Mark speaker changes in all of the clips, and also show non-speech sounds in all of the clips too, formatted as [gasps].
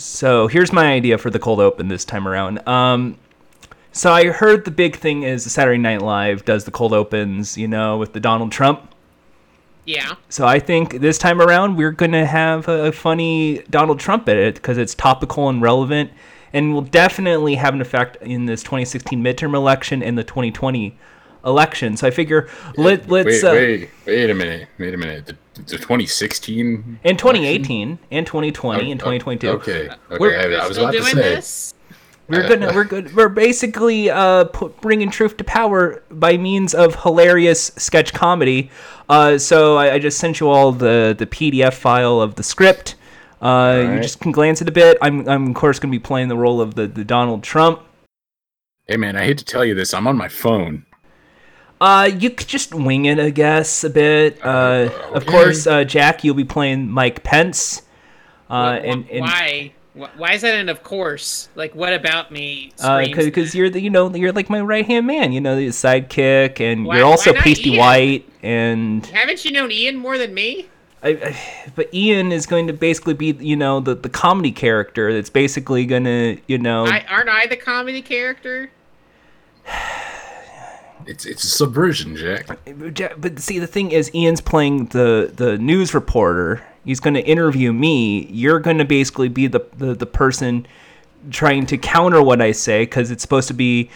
Speaker 1: So here's my idea for the cold open this time around. Um, so I heard the big thing is Saturday Night Live does the cold opens, you know, with the Donald Trump.
Speaker 2: Yeah.
Speaker 1: So I think this time around we're gonna have a funny Donald Trump edit because it's topical and relevant, and will definitely have an effect in this 2016 midterm election and the 2020 election. So I figure let let's
Speaker 3: Wait,
Speaker 1: uh,
Speaker 3: wait, wait a minute. Wait a minute. The, the 2016
Speaker 1: in 2018 and 2020 and 2022.
Speaker 3: Okay. Okay.
Speaker 1: We're-
Speaker 3: I, I was
Speaker 2: Still
Speaker 3: about to say.
Speaker 2: this?
Speaker 1: We're gonna we're good. We're basically uh put, bringing truth to power by means of hilarious sketch comedy. Uh, so I, I just sent you all the the PDF file of the script. Uh, you just can glance at a bit. I'm I'm of course gonna be playing the role of the the Donald Trump.
Speaker 3: Hey man, I hate to tell you this. I'm on my phone.
Speaker 1: Uh, you could just wing it, I guess, a bit. Uh, of
Speaker 3: okay.
Speaker 1: course, uh, Jack, you'll be playing Mike Pence. Uh,
Speaker 2: Wh- wh-
Speaker 1: and, and
Speaker 2: why? Why is that an of course? Like, what about me?
Speaker 1: because
Speaker 2: screams
Speaker 1: because you're the you know you're like my right hand man. You know the sidekick, and
Speaker 2: Why-
Speaker 1: you're also pasty
Speaker 2: Ian?
Speaker 1: white. And
Speaker 2: Haven't you known Ian more than me?
Speaker 1: I, I, but Ian is going to basically be you know the the comedy character that's basically gonna you know
Speaker 2: I aren't I the comedy character? [sighs]
Speaker 3: It's it's a subversion, Jack.
Speaker 1: Ja- but see the thing is Ian's playing the the news reporter. He's going to interview me. You're going to basically be the, the the person trying to counter what I say because it's supposed to be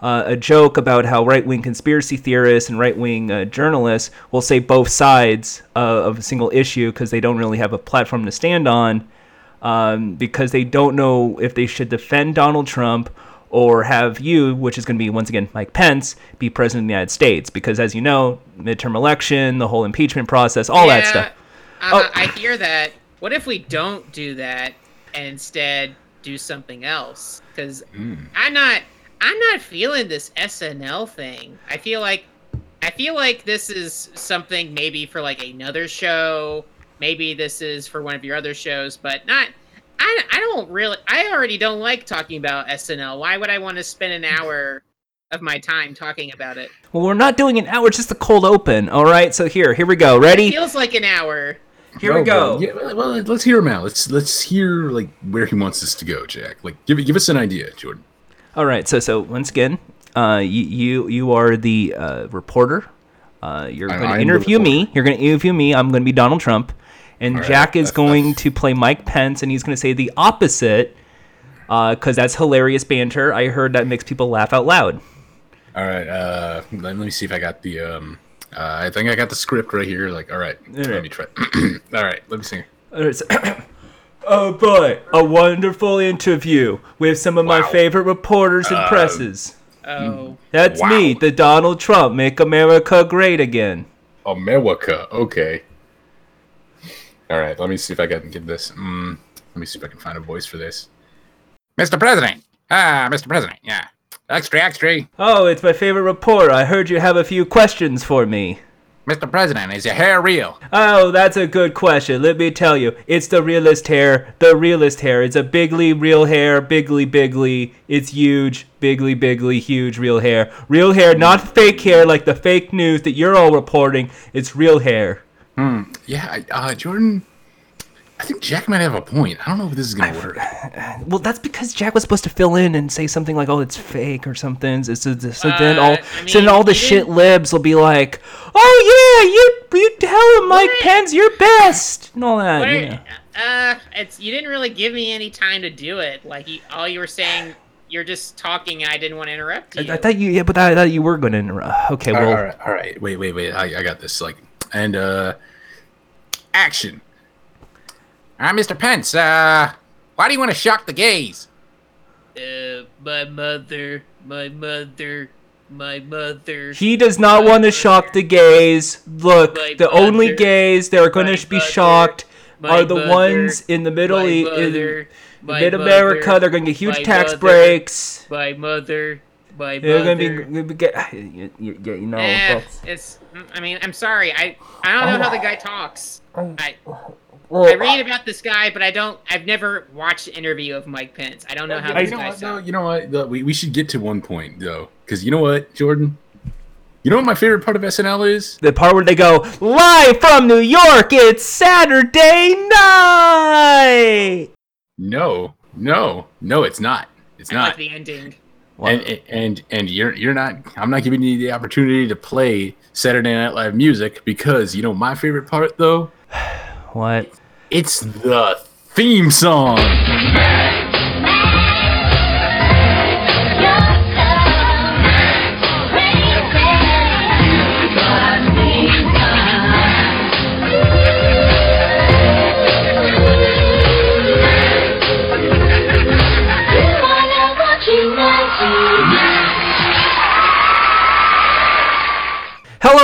Speaker 1: uh, a joke about how right wing conspiracy theorists and right wing uh, journalists will say both sides uh, of a single issue because they don't really have a platform to stand on um, because they don't know if they should defend Donald Trump or have you, which is going to be once again Mike Pence, be president of the United States. Because as you know, midterm election, the whole impeachment process, all that stuff.
Speaker 2: Uh,
Speaker 1: Oh.
Speaker 2: I hear that. What if we don't do that and instead do something else? Because I'm not, I'm not feeling this SNL thing. I feel like, I feel like this is something maybe for like another show. Maybe this is for one of your other shows, but not. I, I don't really. I already don't like talking about SNL. Why would I want to spend an hour of my time talking about it?
Speaker 1: Well, we're not doing an hour; it's just a cold open. All right. So here, here we go. Ready?
Speaker 2: Feels like an hour.
Speaker 1: Here we go.
Speaker 3: well, Yeah, well, well, let's hear him out. Let's let's hear like where he wants us to go, Jack. Like, give give us an idea, Jordan.
Speaker 1: All right. So so once again, uh, you you you are the uh, reporter. Uh, you're going to interview me. You're going to interview me. I'm going to be Donald Trump, and
Speaker 3: All right,
Speaker 1: Jack is
Speaker 3: that's-
Speaker 1: going
Speaker 3: that's-
Speaker 1: to play Mike Pence, and he's going to say the opposite. Because that's hilarious banter. I heard that makes people laugh out loud.
Speaker 3: All right. Uh, let, let me see if I got the. Um, uh, I think I got the script right here. Like, all right.
Speaker 1: right.
Speaker 3: Let me try. [clears throat] all right. Let me see.
Speaker 1: All right, so- [clears throat] oh boy, a wonderful interview with some of my favorite reporters and
Speaker 3: Uh,
Speaker 1: presses.
Speaker 2: Oh.
Speaker 1: That's me, the Donald Trump, make America great again.
Speaker 3: America. Okay. All right. Let me see if I can get this. Mm, let me see if I can find a voice for this. Mr. President. Ah, Mr. President. Yeah. Extra, extra.
Speaker 1: Oh, it's my favorite reporter. I heard you have a few questions for me.
Speaker 3: Mr. President, is your hair real?
Speaker 1: Oh, that's a good question. Let me tell you, it's the realest hair. The realest hair. It's a bigly real hair, bigly bigly. It's huge, bigly bigly, huge real hair. Real hair, not fake hair like the fake news that you're all reporting. It's real hair.
Speaker 3: Yeah, uh, Jordan. I think Jack might have a point. I don't know if this is gonna work. [sighs]
Speaker 1: Well, that's because Jack was supposed to fill in and say something like, "Oh, it's fake" or something. So, so, so then
Speaker 2: Uh,
Speaker 1: all,
Speaker 2: I
Speaker 1: so then all the
Speaker 2: he
Speaker 1: shit
Speaker 2: didn't-
Speaker 1: libs will be like, "Oh yeah, you you tell him Mike
Speaker 2: What?
Speaker 1: Pence, you're best," and all that.
Speaker 2: What
Speaker 1: you know.
Speaker 2: uh, it's you didn't really give me any time to do it. Like you, all you were saying, you're just talking, and I didn't want to interrupt you.
Speaker 1: I, I thought you, yeah, but I, I thought you were going to interrupt. Okay,
Speaker 3: All
Speaker 1: well,
Speaker 3: right, all right, all right. Wait, wait, wait. I, I got this. Like, and uh, action. I'm Mr. Pence. Uh, why do you want to shock the gays?
Speaker 2: uh, my mother, my mother, my mother.
Speaker 1: he does not want to shock the gays. Look,
Speaker 2: My
Speaker 1: the only gays that are going to be
Speaker 2: mother,
Speaker 1: shocked are the
Speaker 2: mother,
Speaker 1: ones in the Middle
Speaker 2: my
Speaker 1: East,
Speaker 2: mother, my
Speaker 1: Mid America. They're going to get huge tax
Speaker 2: mother,
Speaker 1: breaks.
Speaker 2: My mother, my mother.
Speaker 1: They're
Speaker 2: mother.
Speaker 1: going to be get, you, you, you know.
Speaker 2: Eh, it's. Mm, I mean, I'm sorry. I I don't know how the guy talks.
Speaker 1: Oh.
Speaker 2: I I read about this guy, but I don't. I've never watched an interview of Mike Pence. I don't know how
Speaker 3: you
Speaker 2: this
Speaker 3: know
Speaker 2: guy
Speaker 3: what? though?
Speaker 2: sounds.
Speaker 3: You know what? though? We, we should get to one point though, because you know what, Jordan. You know what my favorite part of SNL is?
Speaker 1: the part where they go live from New York. It's Saturday night.
Speaker 3: No, no, no, it's not. It's
Speaker 2: I
Speaker 3: not.
Speaker 2: like the ending.
Speaker 1: Well,
Speaker 3: and and and you're you're not. I'm not giving you the opportunity to play Saturday Night Live music because you know my favorite part though. [sighs]
Speaker 1: what?
Speaker 3: It's the theme song.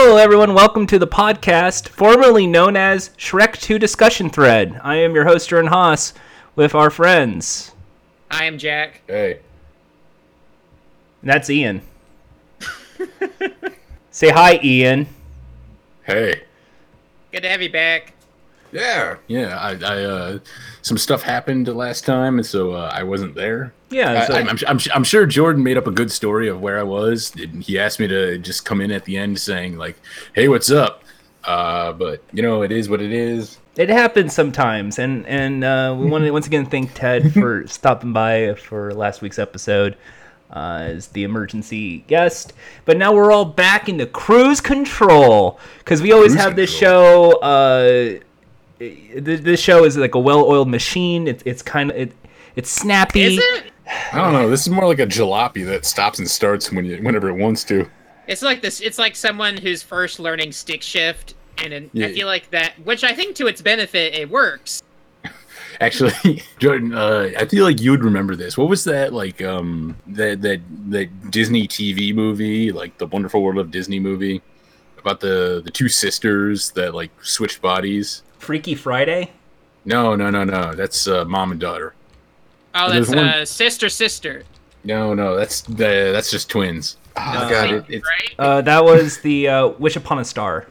Speaker 1: Hello, everyone. Welcome to the podcast, formerly known as Shrek 2 Discussion Thread. I am your host, Ern Haas, with our friends.
Speaker 2: I am Jack.
Speaker 3: Hey,
Speaker 1: And that's Ian. Say hi, Ian.
Speaker 3: hey.
Speaker 2: Good to have you back.
Speaker 3: Yeah, yeah. I, I uh, some stuff happened last time, and so uh, I wasn't there.
Speaker 1: Yeah,
Speaker 3: I,
Speaker 1: so-
Speaker 3: I'm, I'm, I'm, I'm sure Jordan made up a good story of where I was. He asked me to just come in at the end saying like, "Hey, what's up?" Uh, but you know, it is what it is.
Speaker 1: it happens sometimes, and and uh, we want to once again thank Ted [laughs] for stopping by for last week's episode uh, as the emergency guest. But now we're all back into cruise control because we always
Speaker 3: Cruise
Speaker 1: have this
Speaker 3: control.
Speaker 1: show. This show is like a well-oiled machine. It's it's kind of it, it's snappy.
Speaker 2: Is it?
Speaker 3: I don't know. This is more like a jalopy that stops and starts when you, whenever it wants to.
Speaker 2: It's like this. It's like someone who's first learning stick shift, and then
Speaker 3: Yeah.
Speaker 2: I feel like that, which I think to its benefit, it works. [laughs]
Speaker 3: Actually, [laughs] Jordan, uh, I feel like you would remember this. What was that like? Um, that that that Disney TV movie, like the Wonderful World of Disney movie, about the the two sisters that like switched bodies.
Speaker 1: Freaky Friday.
Speaker 3: No, no, no, no. That's uh, mom and daughter.
Speaker 2: Oh, that's
Speaker 3: one-
Speaker 2: uh, sister, sister.
Speaker 3: No, no, that's the that's just twins. Oh,
Speaker 1: Uh,
Speaker 3: God, it, it's,
Speaker 2: right?
Speaker 1: Uh, that was the uh, Wish Upon a Star.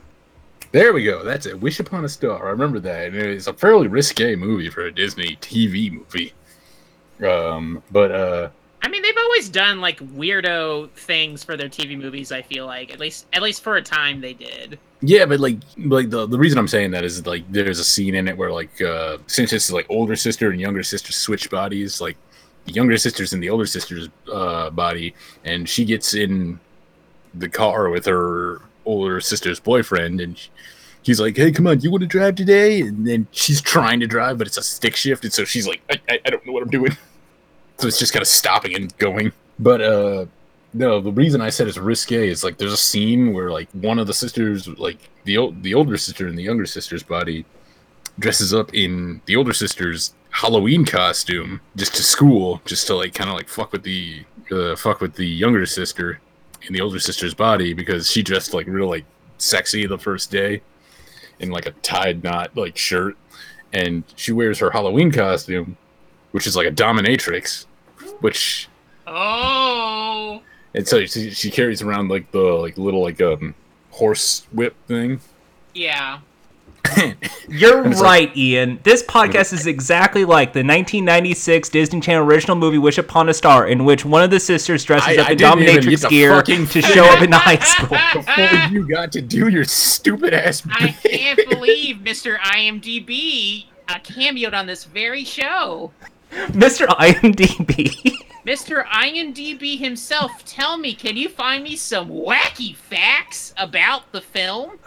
Speaker 3: there we go. That's it. Wish Upon a Star. I remember that. And it's a fairly risque movie for a Disney TV movie. Um, but uh,
Speaker 2: I mean, they've always done like weirdo things for their TV movies. I feel like at least, at least for a time, they did.
Speaker 3: Yeah, but like, like the the reason I'm saying that is like there's a scene in it where like uh since it's like older sister and younger sister switch bodies, like the younger sister's in the older sister's uh body, and she gets in the car with her older sister's boyfriend, and sh- he's like, "Hey, come on, you want to drive today?" And then she's trying to drive, but it's a stick shift, and so she's like, "I, I, I don't know what I'm doing." [laughs] So it's just kind of stopping and going. But uh no, the reason I said it's risque is like there's a scene where like one of the sisters, like the the older sister and the younger sister's body, dresses up in the older sister's Halloween costume just to school, just to like kind of like fuck with the uh, fuck with the younger sister in the older sister's body because she dressed like real like sexy the first day in like a tied knot like shirt, and she wears her Halloween costume, which is like a dominatrix, which
Speaker 2: Oh,
Speaker 3: and so she, she carries around like the like little like um horse whip thing.
Speaker 2: yeah. [laughs]
Speaker 1: You're
Speaker 3: It's
Speaker 1: right, Ian. This podcast is exactly like the 1996 Disney Channel original movie Wish Upon a Star, in which one of the sisters dresses
Speaker 3: I-
Speaker 1: up
Speaker 3: I
Speaker 1: in
Speaker 3: didn't even get
Speaker 1: dominatrix gear to show up in the high school. [laughs]
Speaker 3: Before you got to do your stupid ass.
Speaker 2: I can't believe Mr. IMDb uh, cameoed on this very show.
Speaker 1: Mr. IMDb.
Speaker 2: Mr. IMDb himself, tell me, can you find me some wacky facts about the film?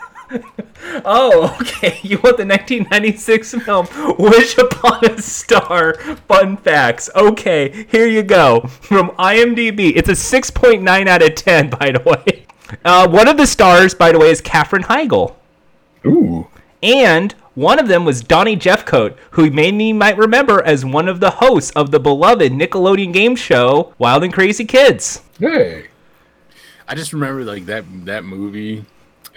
Speaker 1: oh, okay. [laughs] You want the 1996 film Wish Upon a Star fun facts. Okay, here you go. From IMDb. It's a 6.9 out of 10, [laughs] by the way. Uh, one of the stars, by the way, is Katherine Heigl.
Speaker 3: Ooh.
Speaker 1: And one of them was Donnie Jeffcoat, who many might remember as one of the hosts of the beloved Nickelodeon game show Wild and Crazy Kids.
Speaker 3: Hey. I just remember like that that movie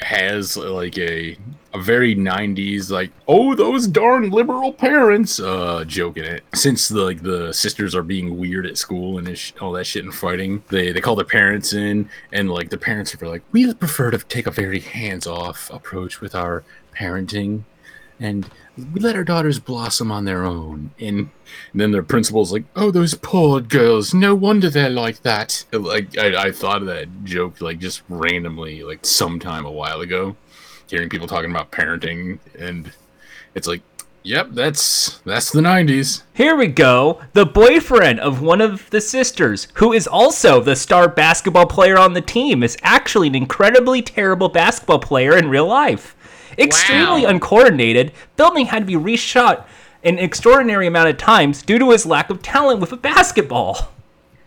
Speaker 3: has like a a very 90s like oh those darn liberal parents uh joke in it since the like the sisters are being weird at school and this, all that shit and fighting they they call their parents in and like the parents are like we prefer to take a very hands-off approach with our parenting and we let our daughters blossom on their own. And, then their principal's like, "Oh, those poor girls! No wonder they're like that." Like I, I thought of that joke like just randomly, like sometime a while ago, hearing people talking about parenting, and it's like, Yep, that's that's the '90s.
Speaker 1: Here we go. The boyfriend of one of the sisters, who is also the star basketball player on the team, is actually an incredibly terrible basketball player in real life. Extremely
Speaker 2: Wow.
Speaker 1: uncoordinated, filming had to be reshot an extraordinary amount of times due to his lack of talent with a basketball.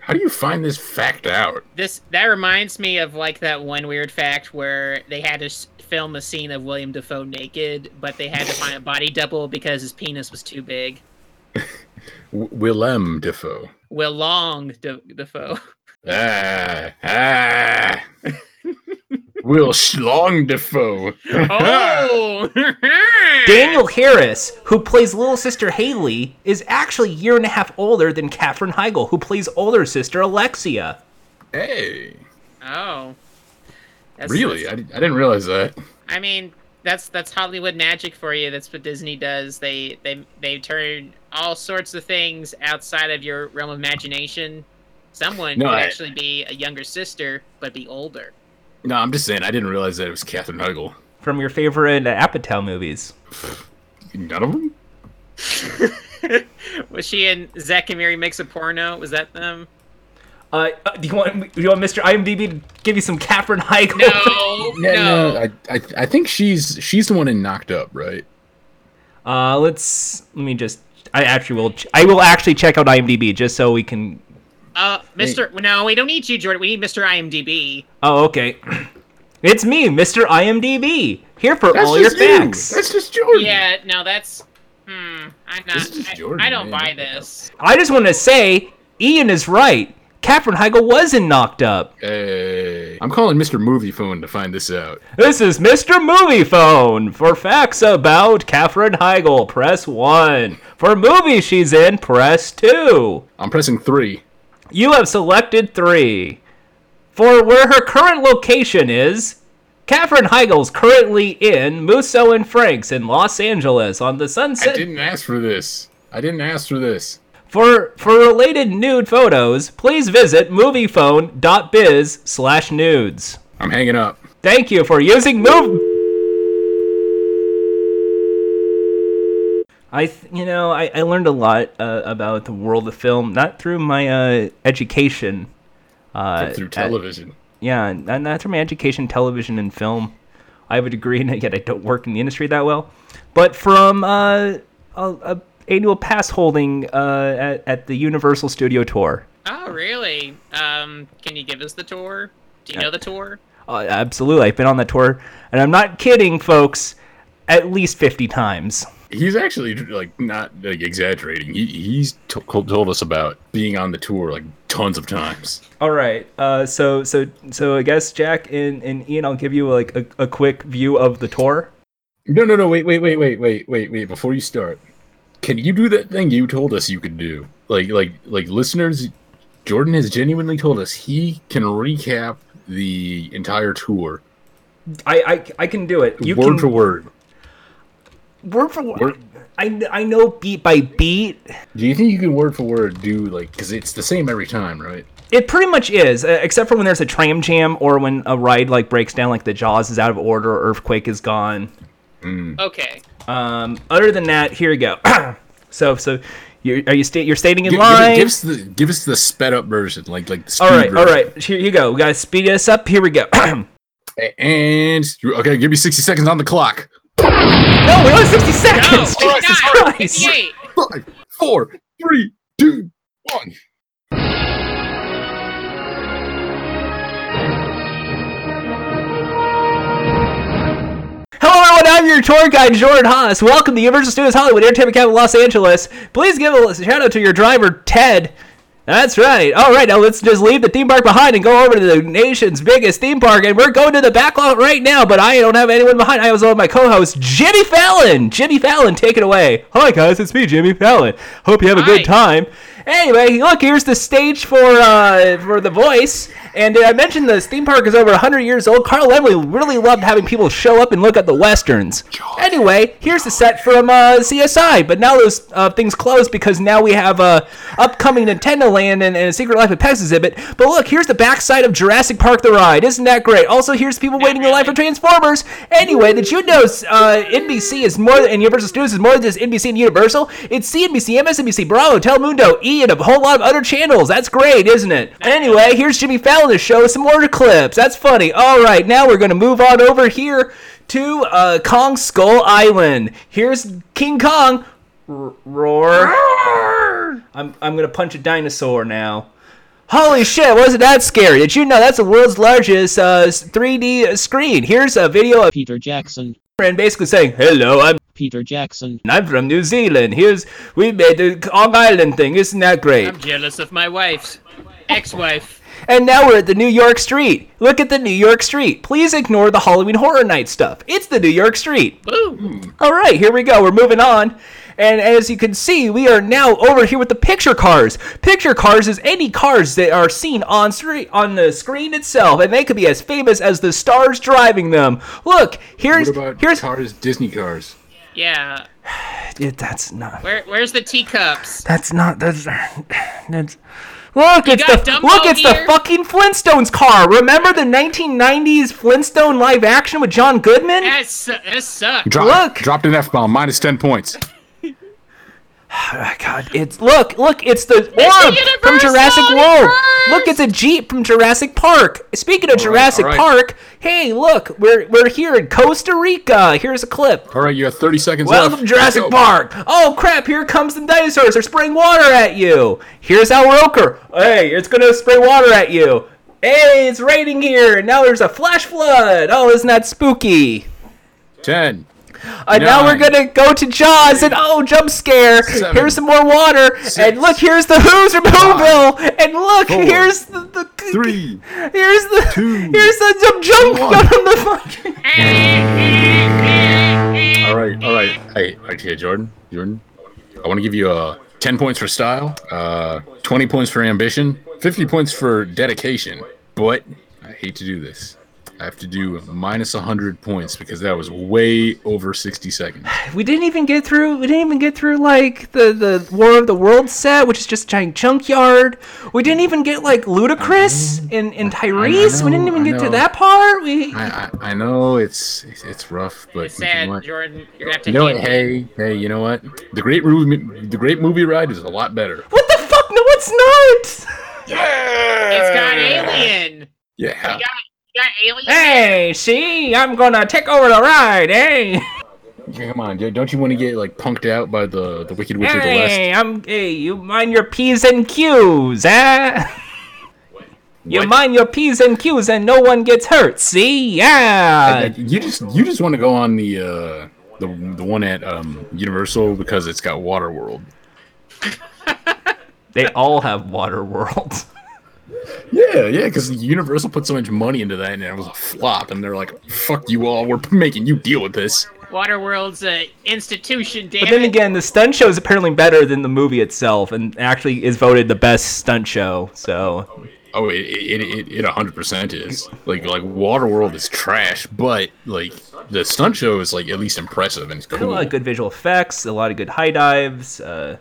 Speaker 3: How do you find this fact out?
Speaker 2: This that reminds me of like that one weird fact where they had to film a scene of William Defoe naked, but they had to find a body double because his penis was too big. [laughs]
Speaker 3: W- Willem Dafoe.
Speaker 2: Will Long De- Defoe. [laughs]
Speaker 3: Ah, ah. [laughs] Will Schlong Dafoe.
Speaker 2: Oh, [laughs]
Speaker 1: Danielle Harris, who plays little sister Haley, is actually a year and a half older than Katherine Heigl, who plays older sister Alexia.
Speaker 3: hey,
Speaker 2: Oh, That's-
Speaker 3: really?
Speaker 2: that's-
Speaker 3: I, I didn't realize that.
Speaker 2: I mean, that's that's Hollywood magic for you. That's what Disney does. They they they turn all sorts of things outside of your realm of imagination. Someone
Speaker 3: No,
Speaker 2: could
Speaker 3: I-
Speaker 2: actually be a younger sister, but be older.
Speaker 3: No, I'm just saying I didn't realize that it was Katherine Heigl.
Speaker 1: From your favorite uh, Apatow movies.
Speaker 3: None of them. [laughs]
Speaker 2: Was she in Zack and Mary Makes a Porno? Was that them?
Speaker 1: Uh, uh, do you want do you want Mr. IMDb to give you some Katherine Heigl? [laughs]
Speaker 2: No, no.
Speaker 3: I, I I think she's she's the one in Knocked Up, right?
Speaker 1: Uh, let's let me just. I actually will. ch- I will actually check out IMDb just so we can.
Speaker 2: Uh, Mr. No, we don't need you, Jordan. We need Mr. IMDb.
Speaker 1: Oh, okay. [clears throat] It's me, Mr. IMDb, here for
Speaker 3: That's
Speaker 1: all your
Speaker 3: just you.
Speaker 1: facts.
Speaker 3: That's just Jordan.
Speaker 2: Yeah, no, that's. Hmm. I'm not.
Speaker 3: This is
Speaker 2: I,
Speaker 3: Jordan,
Speaker 2: I don't
Speaker 3: man.
Speaker 2: buy this.
Speaker 1: I just want to say, Ian is right. Katherine Heigl wasn't knocked up.
Speaker 3: Hey, I'm calling Mr. Moviefone to find this out.
Speaker 1: This is Mr. Moviefone. For facts about Katherine Heigl, press 1. For movies she's in, press 2.
Speaker 3: I'm pressing three.
Speaker 1: You have selected 3. For where her current location is, Katherine Heigl's currently in Musso and Frank's in Los Angeles on the Sunset.
Speaker 3: I didn't ask for this. I didn't ask for this.
Speaker 1: For for related nude photos, please visit moviephone.biz slash nudes.
Speaker 3: I'm hanging up.
Speaker 1: Thank you for using Move. I, th- you know, I, I learned a lot uh, about the world of film, not through my uh, education. Uh,
Speaker 3: through
Speaker 1: at-
Speaker 3: television.
Speaker 1: yeah, not, not through my education, television, and film. I have a degree in it, yet I don't work in the industry that well. But from uh, a, a annual pass holding uh, at, at the Universal Studio Tour.
Speaker 2: Oh, really? Um, can you give us the tour? Do you know the tour?
Speaker 1: Uh, absolutely, I've been on that tour, and I'm not kidding, folks. At least fifty times.
Speaker 3: He's actually like not like exaggerating. He he's to- told us about being on the tour like tons of times.
Speaker 1: All right. Uh, so so so I guess Jack and, and Ian, I'll give you like a, a quick view of the tour.
Speaker 3: No, no, no. Wait, wait, wait, wait, wait, wait, wait. Before you start, can you do that thing you told us you could do? Like, like, like, listeners. Jordan has genuinely told us he can recap the entire tour
Speaker 1: I I, I can do it. You
Speaker 3: word
Speaker 1: can
Speaker 3: for word.
Speaker 1: Word for word.
Speaker 3: Word-
Speaker 1: I, I know beat by beat.
Speaker 3: Do you think you can word for word do like because it's the same every time, right?
Speaker 1: It pretty much is, uh, except for when there's a tram jam or when a ride like breaks down, like the Jaws is out of order or Earthquake is gone.
Speaker 2: Okay.
Speaker 1: Um, other than that, here we go. [clears throat] so so you are you sta- you're stating in
Speaker 3: Give, give,
Speaker 1: line.
Speaker 3: give us the give us the sped up version, like like the speed
Speaker 1: all right,
Speaker 3: version.
Speaker 1: right. Here you go. We gotta speed this up. Here we go. [clears throat]
Speaker 3: And okay, give me sixty seconds on the clock.
Speaker 1: We only have sixty seconds.
Speaker 2: No,
Speaker 1: Jesus Christ!
Speaker 2: 58.
Speaker 3: Five, four, three, two, one.
Speaker 1: Hello, everyone. I'm your tour guide, Jordan Haas. Welcome to Universal Studios Hollywood, Entertainment Capital, Los Angeles. Please give a shout out to your driver, Ted. That's right. All right, now let's just leave the theme park behind and go over to the nation's biggest theme park. And we're going to the back lot right now, but I don't have anyone behind. I was on my co-host, Jimmy Fallon. Jimmy Fallon, take it away. Hi, guys. It's me, Jimmy Fallon. Hope you have a good time. Anyway, look, here's the stage for uh, for The Voice. And uh, I mentioned this theme park is over 100 years old. Carl Laemmle really loved having people show up and look at the westerns. Anyway, here's the set from uh, CSI, but now those uh, things closed because now we have a upcoming Nintendo Land and, and a Secret Life of Pets exhibit. But look, here's the backside of Jurassic Park: The Ride. Isn't that great? Also, here's people waiting in line for Transformers. Anyway, did you know uh, NBC is more than and Universal Studios is more than just NBC and Universal? It's CNBC, MSNBC, Bravo, Telemundo, E, and a whole lot of other channels. That's great, isn't it? Anyway, here's Jimmy Fallon to show some more clips. That's funny. All right, now we're gonna move on over here to uh, Kong Skull Island. Here's King Kong. R- roar. I'm, I'm gonna punch a dinosaur now. Holy shit, wasn't that scary? Did you know that's the world's largest uh, 3D screen? Here's a video of
Speaker 4: Peter Jackson.
Speaker 1: and basically saying, Hello, I'm
Speaker 4: Peter Jackson.
Speaker 1: I'm from New Zealand. Here's we made the Kong Island thing. Isn't that great?
Speaker 2: I'm jealous of my wife's ex-wife.
Speaker 1: And now we're at the New York Street. Look at the New York Street. Please ignore the Halloween Horror Night stuff. It's the New York Street.
Speaker 2: Boom.
Speaker 1: All right, here we go. We're moving on. And as you can see, we are now over here with the picture cars. Picture cars is any cars that are seen on street on the screen itself, and they could be as famous as the stars driving them. Look, here's
Speaker 3: What about
Speaker 1: here's
Speaker 3: cars, Disney cars?
Speaker 2: Yeah. [sighs]
Speaker 1: It- that's not
Speaker 2: Where where's the teacups?
Speaker 1: that's not that's [sighs] that's Look, it's the
Speaker 2: Dumbo
Speaker 1: look, it's the fucking Flintstones car. Remember the 1990s Flintstone live action with John Goodman?
Speaker 2: That, su- that sucks.
Speaker 3: Drop,
Speaker 1: Look.
Speaker 3: dropped an F bomb, minus ten points. [sighs]
Speaker 1: Ah, God, it's look, look, it's the orb from Jurassic World. Look, it's a jeep from Jurassic Park. Speaking of
Speaker 3: all
Speaker 1: Jurassic
Speaker 3: right, right.
Speaker 1: Park, hey, look, we're we're here in Costa Rica. Here's a clip.
Speaker 3: All right, you have 30 seconds
Speaker 1: Welcome
Speaker 3: left.
Speaker 1: Jurassic Park. Oh crap, here comes the dinosaurs. They're spraying water at you. Here's our ochre. Hey, it's gonna spray water at you. Hey, it's raining here. Now there's a flash flood. Oh, isn't that spooky?
Speaker 3: 10,
Speaker 1: and now we're gonna go to Jaws and oh, jump scare!
Speaker 3: Seven,
Speaker 1: here's some more water,
Speaker 3: six, and
Speaker 1: look, here's the Who's from Whoville, and look,
Speaker 3: four,
Speaker 1: here's the, the
Speaker 3: three,
Speaker 1: here's the
Speaker 3: two,
Speaker 1: here's the jump jump from the fucking. [laughs]
Speaker 3: all right, all right, hey, right here, Jordan, Jordan, I want to give you a. 10 points for style, uh, 20 points for ambition, 50 points for dedication. But I hate to do this. I have to do minus hundred points because that was way over sixty seconds. [sighs]
Speaker 1: We didn't even get through. We didn't even get through like the the War of the Worlds set, which is just a giant junkyard. We didn't even get like Ludacris and and Tyrese. we didn't even
Speaker 3: I
Speaker 1: get to that part. We
Speaker 3: I, I, I know it's it's, it's rough, but
Speaker 2: It's
Speaker 3: you know what?
Speaker 2: Jordan. You're gonna have to.
Speaker 3: You know what? Hey, hey, you know what? The great movie, the great movie ride is a lot better.
Speaker 1: what the fuck? No, it's not. Yeah.
Speaker 2: It's got alien.
Speaker 3: Yeah.
Speaker 2: You got, you got alien.
Speaker 1: Hey, see, I'm gonna take over the ride. Hey.
Speaker 3: Come on, dude. Don't you want to get like punked out by the the Wicked Witch of the West?
Speaker 1: Hey, I'm. Hey, you mind your p's and q's, eh? You
Speaker 3: What?
Speaker 1: mind your p's and q's, and no one gets hurt. See, yeah.
Speaker 3: Uh, you just you just want to go on the uh the the one at um Universal because it's got Water World.
Speaker 1: They all have water worlds. [laughs]
Speaker 3: Yeah, yeah, because Universal put so much money into that and it was a flop, and they're like, "Fuck you all, we're making you deal with this."
Speaker 2: Waterworld's a institution. Damn
Speaker 1: But then
Speaker 2: it.
Speaker 1: again, the stunt show is apparently better than the movie itself, and actually is voted the best stunt show. So
Speaker 3: Oh, it it it it hundred percent is like like Waterworld is trash, but like the stunt show is like at least impressive and it's
Speaker 1: a
Speaker 3: cool.
Speaker 1: lot of good visual effects, a lot of good high dives. Uh,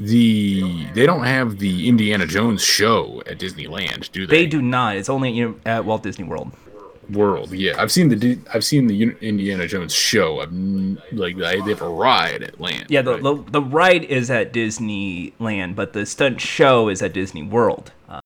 Speaker 3: The they don't have the Indiana Jones show at Disneyland, do they?
Speaker 1: they do not. It's only at Walt Disney World.
Speaker 3: World, yeah. I've seen the I've seen the Indiana Jones show. I've like they have a ride at Land.
Speaker 1: Yeah, the,
Speaker 3: right?
Speaker 1: the the ride is at Disneyland, but the stunt show is at Disney World. Uh,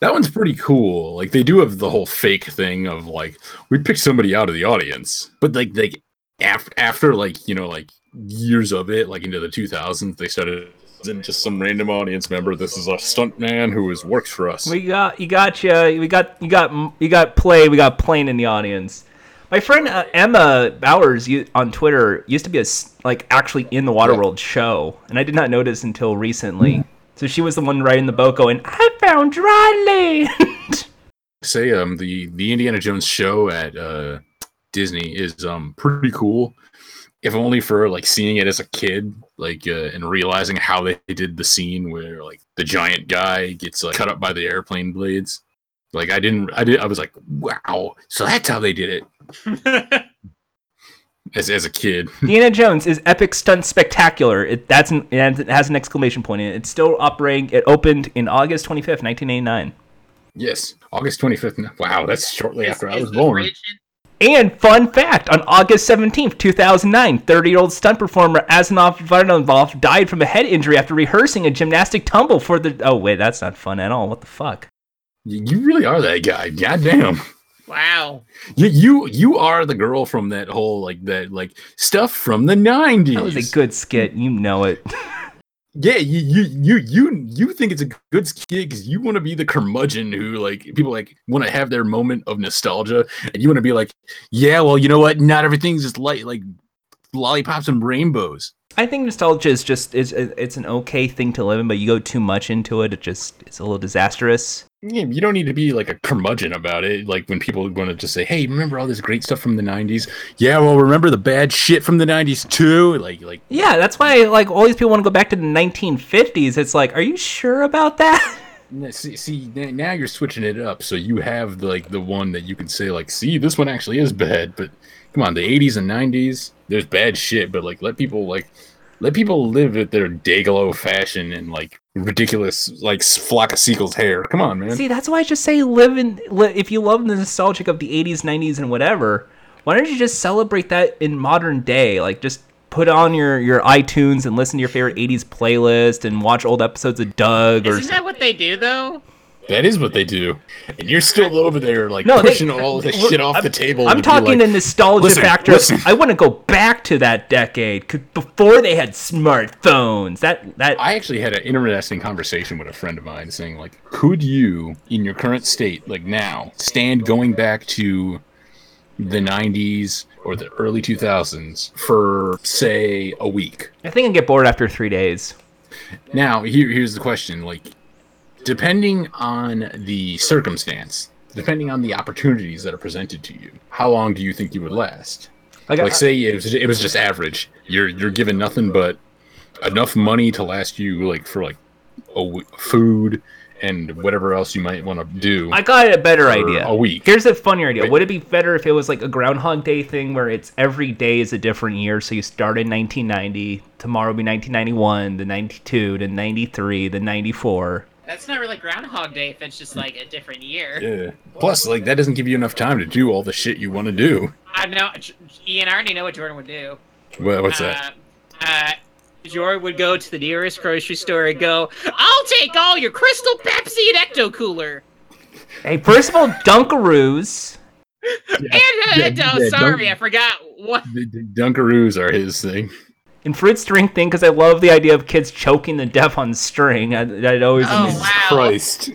Speaker 3: that one's pretty cool. Like they do have the whole fake thing of like we picked somebody out of the audience, but like like after after like you know like years of it, like into the 2000s, they started in just some random audience member. This is a stunt man who is works for us.
Speaker 1: we got you got you we got you got you got play we got plane in the audience. My friend uh, Emma Bowers you, on Twitter used to be a like actually in the Waterworld show, and I did not notice until recently. So she was the one riding the boat going, "I found dry land." [laughs]
Speaker 3: say um the the Indiana Jones show at uh Disney is um pretty cool. If only for like seeing it as a kid, like uh, and realizing how they did the scene where like the giant guy gets like cut up by the airplane blades. Like I didn't, I did, I was like, wow. So that's how they did it [laughs] as as a kid. [laughs]
Speaker 1: Indiana Jones is epic stunt spectacular. It that's an, it has an exclamation point in it. It's still operating. It opened in August 25th, 1989.
Speaker 3: yes, August twenty fifth. Wow, that's shortly
Speaker 2: Is-
Speaker 3: after I was born.
Speaker 2: bridge-
Speaker 1: And fun fact, on August 17th, 2009, 30-year-old stunt performer Anislav Varbanov died from a head injury after rehearsing a gymnastic tumble for the Oh wait, that's not fun at all. What the fuck?
Speaker 3: You you really are that guy. Goddamn.
Speaker 2: Wow.
Speaker 3: You, you you are the girl from that whole like that like stuff from the nineties.
Speaker 1: That was a good skit. You know it. [laughs]
Speaker 3: Yeah, you you you you you think it's a good skit because you want to be the curmudgeon who like people like want to have their moment of nostalgia, and you want to be like, yeah, well, you know what? Not everything's just like like lollipops and rainbows.
Speaker 1: I think nostalgia is just is it's an okay thing to live in, but you go too much into it, it just it's a little disastrous.
Speaker 3: Yeah, you don't need to be like a curmudgeon about it. Like when people want to just say, "Hey, remember all this great stuff from the '90s?" Yeah, well, remember the bad shit from the '90s too. Like, like
Speaker 1: Yeah, that's why like all these people want to go back to the 1950s. It's like, are you sure about that? [laughs]
Speaker 3: see, see, now you're switching it up. So you have like the one that you can say, like, "See, this one actually is bad." But come on, the '80s and '90s, there's bad shit. But like, let people like let people live at their Dayglow fashion and like ridiculous like flock of seagulls hair. Come on, man.
Speaker 1: See, that's why I just say live in li- if you love the nostalgic of the 80s, 90s and whatever, why don't you just celebrate that in modern day? Like just put on your your iTunes and listen to your favorite 80s playlist and watch old episodes of Doug or
Speaker 2: Isn't that what they do though?
Speaker 3: That is what they do, and you're still over there like
Speaker 1: No, they-
Speaker 3: pushing all this shit off the table.
Speaker 1: I'm talking
Speaker 3: like,
Speaker 1: the nostalgia
Speaker 3: "Listen,
Speaker 1: factor.
Speaker 3: listen."
Speaker 1: I want to go back to that decade before they had smartphones. That that
Speaker 3: I actually had an interesting conversation with a friend of mine saying, like, could you, in your current state, like now, stand going back to the 90s or the early 2000s for, say, a week?
Speaker 1: I think I get bored after three days.
Speaker 3: Now, here, here's the question like, depending on the circumstance, depending on the opportunities that are presented to you, how long do you think you would last?
Speaker 1: Like,
Speaker 3: like
Speaker 1: I-
Speaker 3: say it was, it was just average you're you're given nothing but enough money to last you like for like a w- food and whatever else you might want to do
Speaker 1: I got a better idea.
Speaker 3: a week
Speaker 1: Here's a funnier idea. Would it be better if it was like a Groundhog Day thing where it's every day is a different year? So you start in 1990, tomorrow will be 1991, the 92, the 93, the 94.
Speaker 2: That's not really Groundhog Day if it's just like a different year.
Speaker 3: yeah plus like that doesn't give you enough time to do all the shit you want to do
Speaker 2: I know, Ian. I already know what Jordan would do.
Speaker 3: well, what's that
Speaker 2: Uh, uh, Jordan would go to the nearest grocery store and go, "I'll take all your Crystal Pepsi and Ecto Cooler."
Speaker 1: Hey, first of all, Dunkaroos.
Speaker 2: And uh,
Speaker 3: yeah,
Speaker 2: oh,
Speaker 3: yeah,
Speaker 2: sorry,
Speaker 3: don't-
Speaker 2: I forgot what.
Speaker 3: the, the dunkaroos are his thing
Speaker 1: And fruit string thing because I love the idea of kids choking to death on string. I, that always
Speaker 2: Oh,
Speaker 1: amused-
Speaker 2: wow.
Speaker 3: christ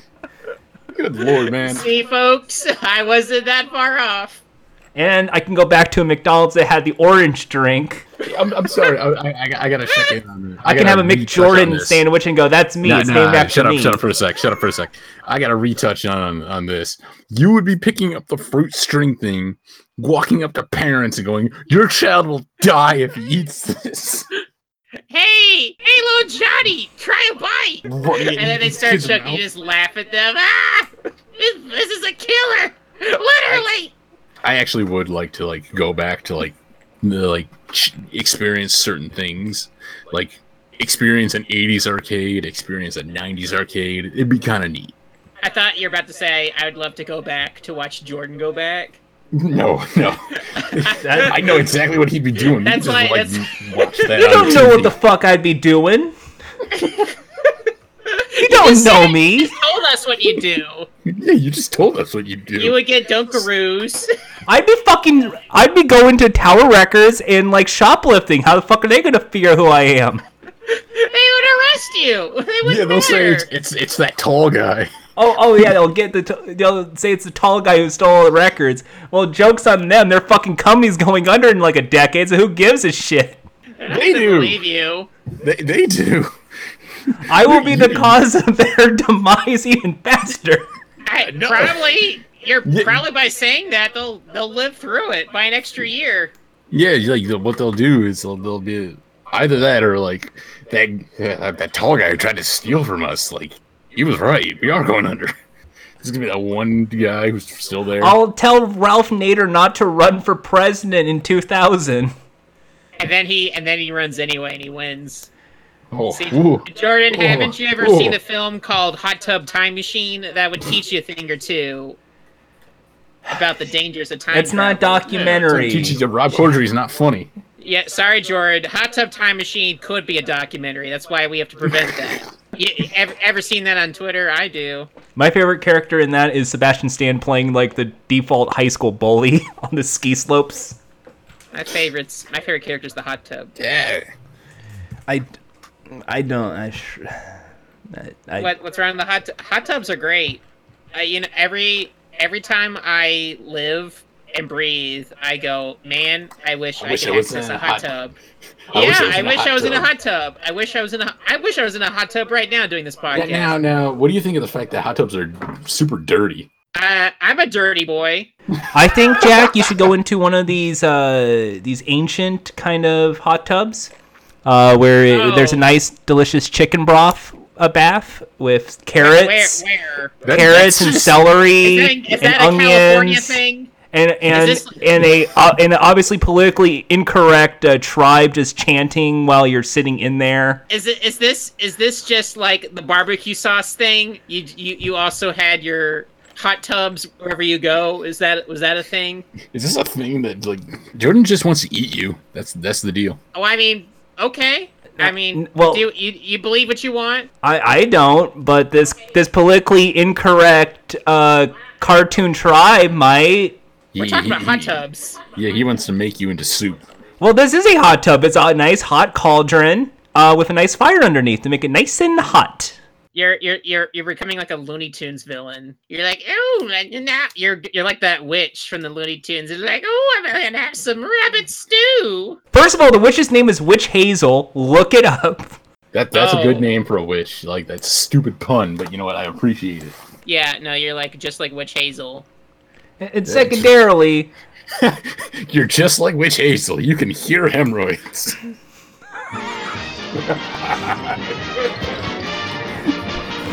Speaker 3: good lord man
Speaker 2: See, folks, I wasn't that far off.
Speaker 1: And I can go back to a McDonald's that had the orange drink.
Speaker 3: I'm, I'm sorry I, I, I, I gotta check in on this.
Speaker 1: I, can have a
Speaker 3: retouch on
Speaker 1: McJordan sandwich and go, "That's me.
Speaker 3: Nah,
Speaker 1: it's
Speaker 3: nah,
Speaker 1: named after
Speaker 3: shut
Speaker 1: me."
Speaker 3: up, shut up for a sec. Shut up for a sec. I got to retouch on on this. You would be picking up the fruit string thing, walking up to parents and going, "Your child will die if he eats this."
Speaker 2: Hey, hey, little Johnny, try a bite. And then they start
Speaker 3: Kids
Speaker 2: choking. You just laugh at them. Ah, this, this is a killer. [laughs] Literally.
Speaker 3: I actually would like to like go back to like the like experience certain things, like experience an '80s arcade, experience a '90s arcade. It'd be kind of neat.
Speaker 2: I thought you were about to say I would love to go back to watch Jordan go back. [laughs]
Speaker 3: No, no. I know exactly what he'd be doing. You
Speaker 2: That's why-
Speaker 3: like,
Speaker 2: that's-
Speaker 1: You don't know what the fuck I'd be doing. [laughs] you don't
Speaker 2: just
Speaker 1: know
Speaker 2: said-
Speaker 1: me.
Speaker 2: You told us what you do.
Speaker 3: Yeah, you just told us what you do.
Speaker 2: You would get Dunkaroos.
Speaker 1: I'd be fucking. I'd be going to Tower Records and like shoplifting. How the fuck are they gonna figure who I am?
Speaker 2: they would arrest you. They would
Speaker 3: yeah, they'll say it's, it's it's that tall guy.
Speaker 1: Oh, oh yeah, they'll get the. T- they'll say it's the tall guy who stole all the records. Well, jokes on them. Their fucking company's going under in like a decade. So who gives a shit?
Speaker 3: They do.
Speaker 2: believe you.
Speaker 3: They, they do.
Speaker 1: I will be the [laughs] cause of their [laughs] demise even faster.
Speaker 2: I,
Speaker 3: No.
Speaker 2: Probably. You're
Speaker 3: Yeah.
Speaker 2: probably by saying that they'll they'll live through it by an extra year.
Speaker 3: Yeah, like what they'll do is they'll, they'll be either that or like that uh, that tall guy who tried to steal from us. Like he was right. We are going under. [laughs] There's gonna be that one guy who's still there.
Speaker 1: I'll tell Ralph Nader not to run for president in 2000.
Speaker 2: And then he and then he runs anyway and he wins.
Speaker 3: Oh,
Speaker 2: See,
Speaker 3: ooh.
Speaker 2: Jordan,
Speaker 3: Ooh.
Speaker 2: haven't you ever
Speaker 3: Ooh.
Speaker 2: seen the film called Hot Tub Time Machine? That would teach you a thing or two about the dangers of time.
Speaker 1: It's not
Speaker 2: travel.
Speaker 1: documentary.
Speaker 3: Teaching you Rob Corddry's not funny.
Speaker 2: Yeah, sorry, Jordan. Hot Tub Time Machine could be a documentary. That's why we have to prevent that. you, ever, ever seen that on Twitter? I do.
Speaker 1: My favorite character in that is Sebastian Stan playing like the default high school bully [laughs] on the ski slopes.
Speaker 2: My favorites. My favorite character is the hot tub.
Speaker 3: Yeah.
Speaker 1: I, I don't. I, sh- I, I
Speaker 2: What what's wrong with the hot t- hot tubs are great. I, you know every every time I live and breathe, I go, man, I wish I,
Speaker 3: wish
Speaker 2: could
Speaker 3: I was
Speaker 2: access
Speaker 3: in
Speaker 2: a
Speaker 3: a
Speaker 2: hot
Speaker 3: hot-
Speaker 2: tub.
Speaker 3: I
Speaker 2: yeah,
Speaker 3: wish I was in a
Speaker 2: wish I was in a hot tub. I wish I was in a I wish I was in a hot tub right now doing this podcast.
Speaker 3: Now, now, what do you think of the fact that hot tubs are super dirty?
Speaker 2: Uh, I'm a dirty boy. [laughs]
Speaker 1: I think Jack, you should go into one of these uh, these ancient kind of hot tubs, uh, where it,
Speaker 2: Oh.
Speaker 1: there's a nice, delicious chicken broth a bath with carrots,
Speaker 2: Where where?
Speaker 1: Carrots
Speaker 3: that's
Speaker 1: and celery
Speaker 2: Is that, is
Speaker 1: and
Speaker 2: that a California
Speaker 1: onions,
Speaker 2: thing?
Speaker 1: and and
Speaker 2: this-
Speaker 1: and a uh, and obviously politically incorrect uh, tribe just chanting while you're sitting in there.
Speaker 2: Is it is this is this just like the barbecue sauce thing? You you you also had your hot tubs wherever you go. Is that was that a thing?
Speaker 3: Is this a thing that like Jordan just wants to eat you? That's that's the deal.
Speaker 2: Oh, I mean, okay. I mean,
Speaker 1: well-
Speaker 2: do you, you you believe what you want?
Speaker 1: I, I don't, but this this politically incorrect uh, cartoon tribe might.
Speaker 2: We're
Speaker 3: He-
Speaker 2: talking
Speaker 3: he-
Speaker 2: about hot tubs.
Speaker 3: Yeah, he wants to make you into soup.
Speaker 1: Well, this is a hot tub. It's a nice hot cauldron uh, with a nice fire underneath to make it nice and hot.
Speaker 2: You're you're you're you're becoming like a Looney Tunes villain. You're like, oh, and now you're you're like that witch from the Looney Tunes. It's like, oh, I'm gonna have some rabbit stew.
Speaker 1: First of all, the witch's name is Witch Hazel. Look it up.
Speaker 3: That that's a
Speaker 2: Oh.
Speaker 3: good name for a witch. Like that's a stupid pun, but you know what? I appreciate it.
Speaker 2: Yeah, no, you're like just like Witch Hazel.
Speaker 1: And secondarily, [laughs]
Speaker 3: You're just like Witch Hazel. You can hear hemorrhoids. [laughs]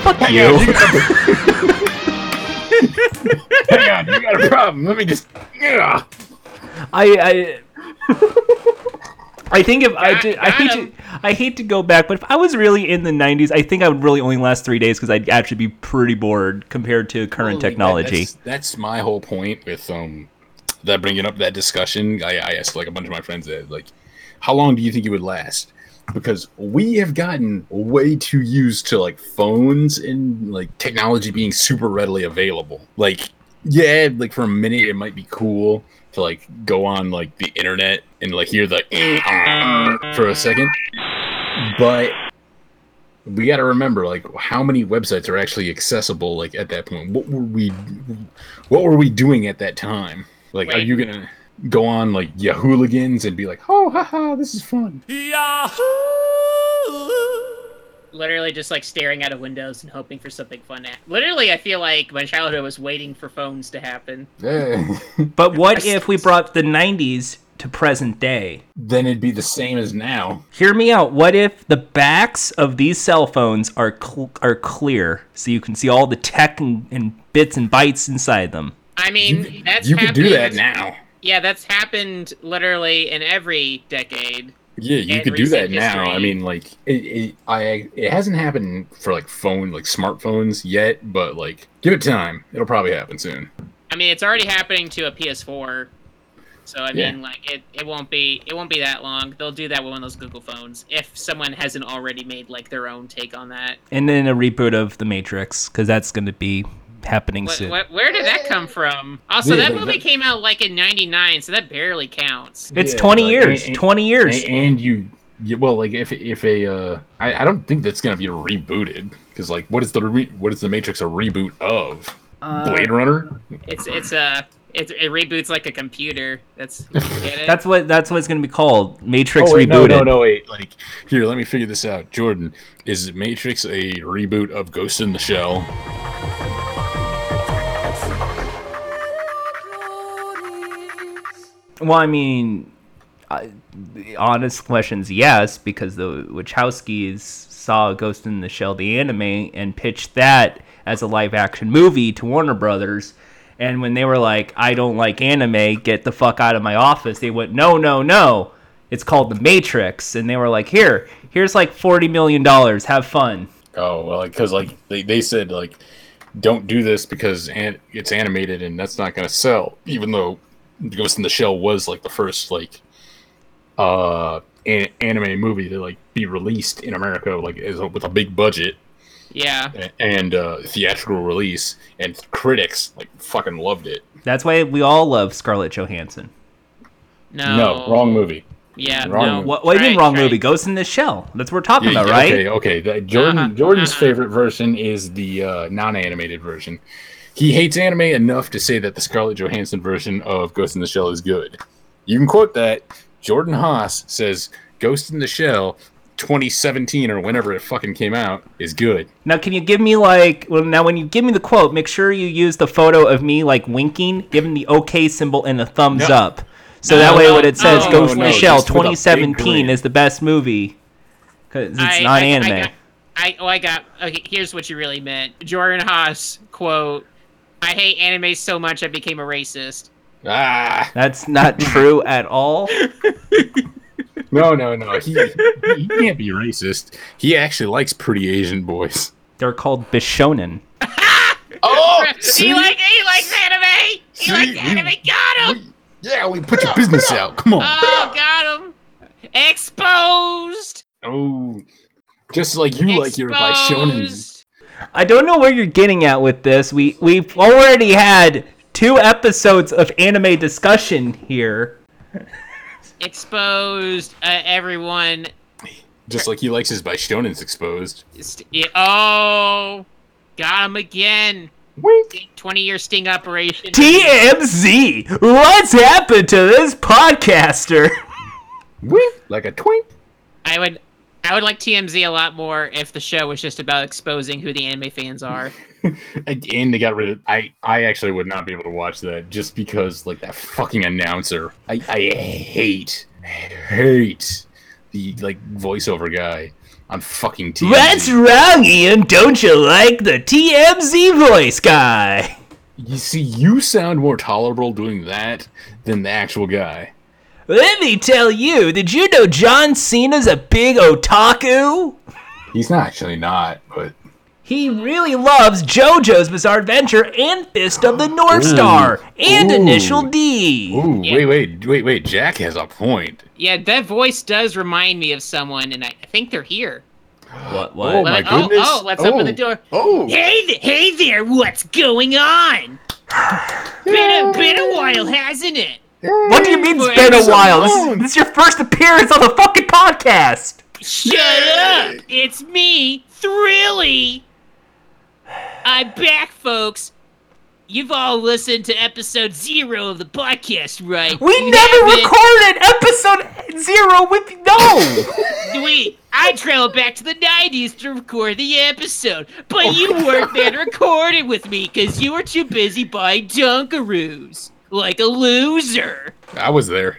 Speaker 1: fuck
Speaker 3: Hang
Speaker 1: you.
Speaker 3: on, you got a- [laughs] Hang on, you got a problem. Let me just. Yeah.
Speaker 1: I I I think if I did, I hate to. I hate to go back, but if I was really in the '90s, I think I would really only last three days because I'd actually be pretty bored compared to current technology.
Speaker 3: That's, that's my whole point with um that bringing up that discussion. I, I asked like a bunch of my friends that like, how long do you think it would last? Because we have gotten way too used to like phones and like technology being super readily available. Like, yeah, like for a minute it might be cool to like go on like the internet and like hear the [clears throat] for a second, but we got to remember like how many websites are actually accessible like at that point. What were we what were we doing at that time? Like are you gonna go on like yahooligans and be like oh haha this is fun Yahoo!
Speaker 2: Literally just like staring out of windows and hoping for something fun. To Literally, I feel like my childhood was waiting for phones to happen.
Speaker 3: Eh.
Speaker 1: But [laughs] what if we brought the '90s to present day?
Speaker 3: then it'd be the same as now
Speaker 1: Hear me out. What if the backs of these cell phones are cl- are clear, so you can see all the tech and, and bits and bytes inside them?
Speaker 2: I mean, that's
Speaker 3: you could do that now
Speaker 2: Yeah, that's happened literally in every decade.
Speaker 3: yeah you could do that
Speaker 2: recent
Speaker 3: now i mean like it, it i it hasn't happened for like phone like smartphones yet but like give it time it'll probably happen soon
Speaker 2: I mean, it's already happening to a PS4. So I
Speaker 3: Yeah.
Speaker 2: mean, like it, it won't be it won't be that long. They'll do that with one of those Google phones if someone hasn't already made like their own take on that.
Speaker 1: And then a reboot of The Matrix, because that's going to be happening
Speaker 2: What,
Speaker 1: soon.
Speaker 2: what, where did that come from? Also,
Speaker 3: Yeah,
Speaker 2: that movie
Speaker 3: that-
Speaker 2: came out like in '99, so that barely counts.
Speaker 1: It's
Speaker 3: Yeah,
Speaker 1: 20
Speaker 3: like,
Speaker 1: years.
Speaker 3: and-
Speaker 1: 20 years.
Speaker 3: and, and you, you well like if if a uh I, I don't think that's gonna be rebooted because like what is the re- what is the matrix a reboot of blade runner
Speaker 2: It's it's a it, it reboots like a computer. That's get [laughs] it?
Speaker 1: That's what that's what it's going to be called. Matrix
Speaker 3: oh wait,
Speaker 1: rebooted.
Speaker 3: no no no wait like here let me figure this out jordan is matrix a reboot of ghost in the shell
Speaker 1: Well, I mean, uh, the honest questions, yes, because the Wachowskis saw Ghost in the Shell, the anime, and pitched that as a live action movie to Warner Brothers. And when they were like, I don't like anime, get the fuck out of my office, they went, no, no, no. It's called The Matrix. And they were like, here, here's like $40 million. Have fun.
Speaker 3: Oh well, because like they, they said like don't do this because an- it's animated and that's not gonna sell. Even though Ghost in the Shell was like the first like uh an- anime movie to like be released in America like as a, with a big budget
Speaker 2: Yeah.
Speaker 3: and uh, theatrical release, and critics like fucking loved it.
Speaker 1: That's why we all love Scarlett Johansson.
Speaker 2: No.
Speaker 3: No, wrong movie.
Speaker 2: Yeah.
Speaker 3: Wrong
Speaker 2: no.
Speaker 3: movie.
Speaker 1: What, what do you mean wrong
Speaker 2: try-
Speaker 1: movie? Ghost in the Shell. That's what we're talking
Speaker 3: Yeah,
Speaker 1: about, right?
Speaker 3: Okay, okay. The- Jordan
Speaker 2: Uh-huh,
Speaker 3: Jordan's
Speaker 2: uh-huh.
Speaker 3: favorite version is the uh, non-animated version. He hates anime enough to say that the Scarlett Johansson version of Ghost in the Shell is good. You can quote that. Jordan Haas says Ghost in the Shell 2017 or whenever it fucking came out is good.
Speaker 1: Now, can you give me like? Well, now when you give me the quote, make sure you use the photo of me like winking, giving the OK symbol and the thumbs
Speaker 3: No.
Speaker 1: up. So that way,
Speaker 2: no,
Speaker 1: when it says
Speaker 2: no,
Speaker 1: Ghost in
Speaker 3: no,
Speaker 1: the Shell
Speaker 3: just with a big
Speaker 1: 2017 is the best movie because it's
Speaker 2: I-
Speaker 1: not
Speaker 2: I-
Speaker 1: anime.
Speaker 2: I, got, I oh I got okay. Here's what you really meant. Jordan Haas quote: "I hate anime so much I became a racist."
Speaker 3: Ah,
Speaker 1: That's not true at all. [laughs]
Speaker 3: no, no, no. He, he can't be racist. He actually likes pretty Asian boys.
Speaker 1: They're called Bishonen. [laughs]
Speaker 3: Oh,
Speaker 2: he like he likes anime. He
Speaker 3: See?
Speaker 2: likes anime. Got him.
Speaker 3: yeah, we put your business out. Come on.
Speaker 2: Oh, got him. Exposed.
Speaker 3: Oh, just like you like your bishonen.
Speaker 2: Exposed.
Speaker 1: I don't know where you're getting at with this. We we've already had two episodes of anime discussion here.
Speaker 2: Exposed. Uh, everyone.
Speaker 3: Just like he likes his bishonen's exposed.
Speaker 2: St- oh, got him again.
Speaker 3: Wink.
Speaker 2: 20 year sting operation.
Speaker 1: TMZ, what's happened to this podcaster?
Speaker 3: Wink. Like a twink.
Speaker 2: I would I would like TMZ a lot more if the show was just about exposing who the anime fans are.
Speaker 3: And [laughs] and they got rid of. I I actually would not be able to watch that just because like that fucking announcer. I I hate hate the like voiceover guy on fucking TMZ.
Speaker 1: What's wrong, Ian? Don't you like the TMZ voice guy?
Speaker 3: You see, you sound more tolerable doing that than the actual guy.
Speaker 1: Let me tell you, did you know John Cena's a big otaku?
Speaker 3: He's not actually not, but
Speaker 1: He really loves JoJo's Bizarre Adventure and Fist of the North
Speaker 3: Ooh.
Speaker 1: Star and
Speaker 3: Ooh.
Speaker 1: Initial D.
Speaker 3: ooh,
Speaker 2: Yeah.
Speaker 3: wait, wait, wait, wait. Jack has a point.
Speaker 2: Yeah, that voice does remind me of someone, and I, I think they're here.
Speaker 1: What?
Speaker 3: Oh
Speaker 1: What?
Speaker 3: my
Speaker 2: Let- oh,
Speaker 3: goodness!
Speaker 2: oh, let's open the oh. door.
Speaker 3: Oh,
Speaker 2: Hey, th- hey there, what's going on? [sighs] Been a, been a while, hasn't it?
Speaker 1: What do you mean it's been a while? This is, this is your first appearance on the fucking podcast.
Speaker 2: Shut up! It's me, Thrilly! I'm back, folks. You've all listened to episode zero of the podcast, right?
Speaker 1: We
Speaker 2: You
Speaker 1: never
Speaker 2: haven't?
Speaker 1: recorded episode zero with no. [laughs]
Speaker 2: Wait, I traveled back to the 90s to record the episode, but you oh, weren't there to record it with me because you were too busy buying Dunkaroos. Like a loser.
Speaker 3: I was there.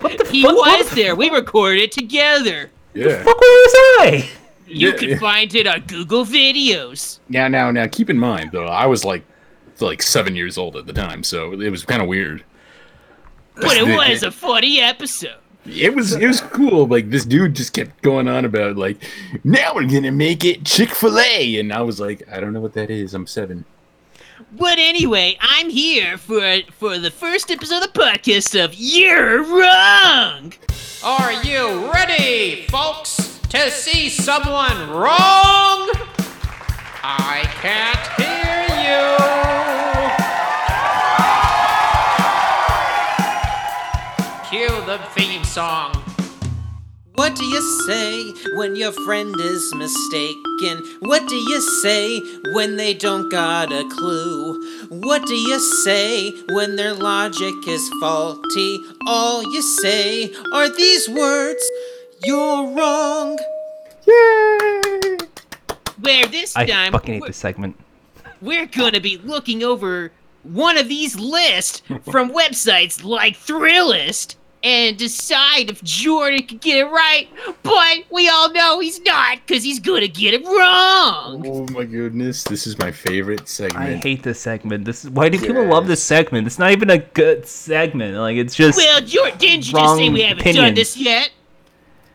Speaker 1: what the
Speaker 2: He
Speaker 1: fuck? what
Speaker 2: was
Speaker 1: the
Speaker 2: there. We recorded together.
Speaker 3: Yeah.
Speaker 1: The fuck was I?
Speaker 2: You
Speaker 3: Yeah,
Speaker 2: can
Speaker 3: yeah.
Speaker 2: find it on Google Videos.
Speaker 3: Now, now, now. Keep in mind though, I was like, like seven years old at the time, so it was kind of weird.
Speaker 2: But it was a funny episode.
Speaker 3: It was it was cool. Like this dude just kept going on about like, now we're gonna make it Chick Fil A, and I was like, I don't know what that is. I'm seven.
Speaker 2: But anyway, I'm here for for the first episode of the podcast of You're Wrong.
Speaker 4: Are you ready, folks, to see someone wrong? I can't hear you. Cue the theme song.
Speaker 5: What do you say when your friend is mistaken? What do you say when they don't got a clue? What do you say when their logic is faulty? All you say are these words You're wrong.
Speaker 3: Yay!
Speaker 2: Where this
Speaker 1: I
Speaker 2: time
Speaker 1: fucking hate this segment.
Speaker 2: we're gonna be looking over one of these lists [laughs] from websites like Thrillist and decide if Jordan could get it right, but we all know he's not because he's gonna get it wrong.
Speaker 3: Oh my goodness, this is my favorite segment.
Speaker 1: I hate this segment. This is why do people love this segment? It's not even a good segment. Like it's just
Speaker 2: Well, Jordan, didn't you just say we haven't done
Speaker 1: opinion.
Speaker 2: this yet?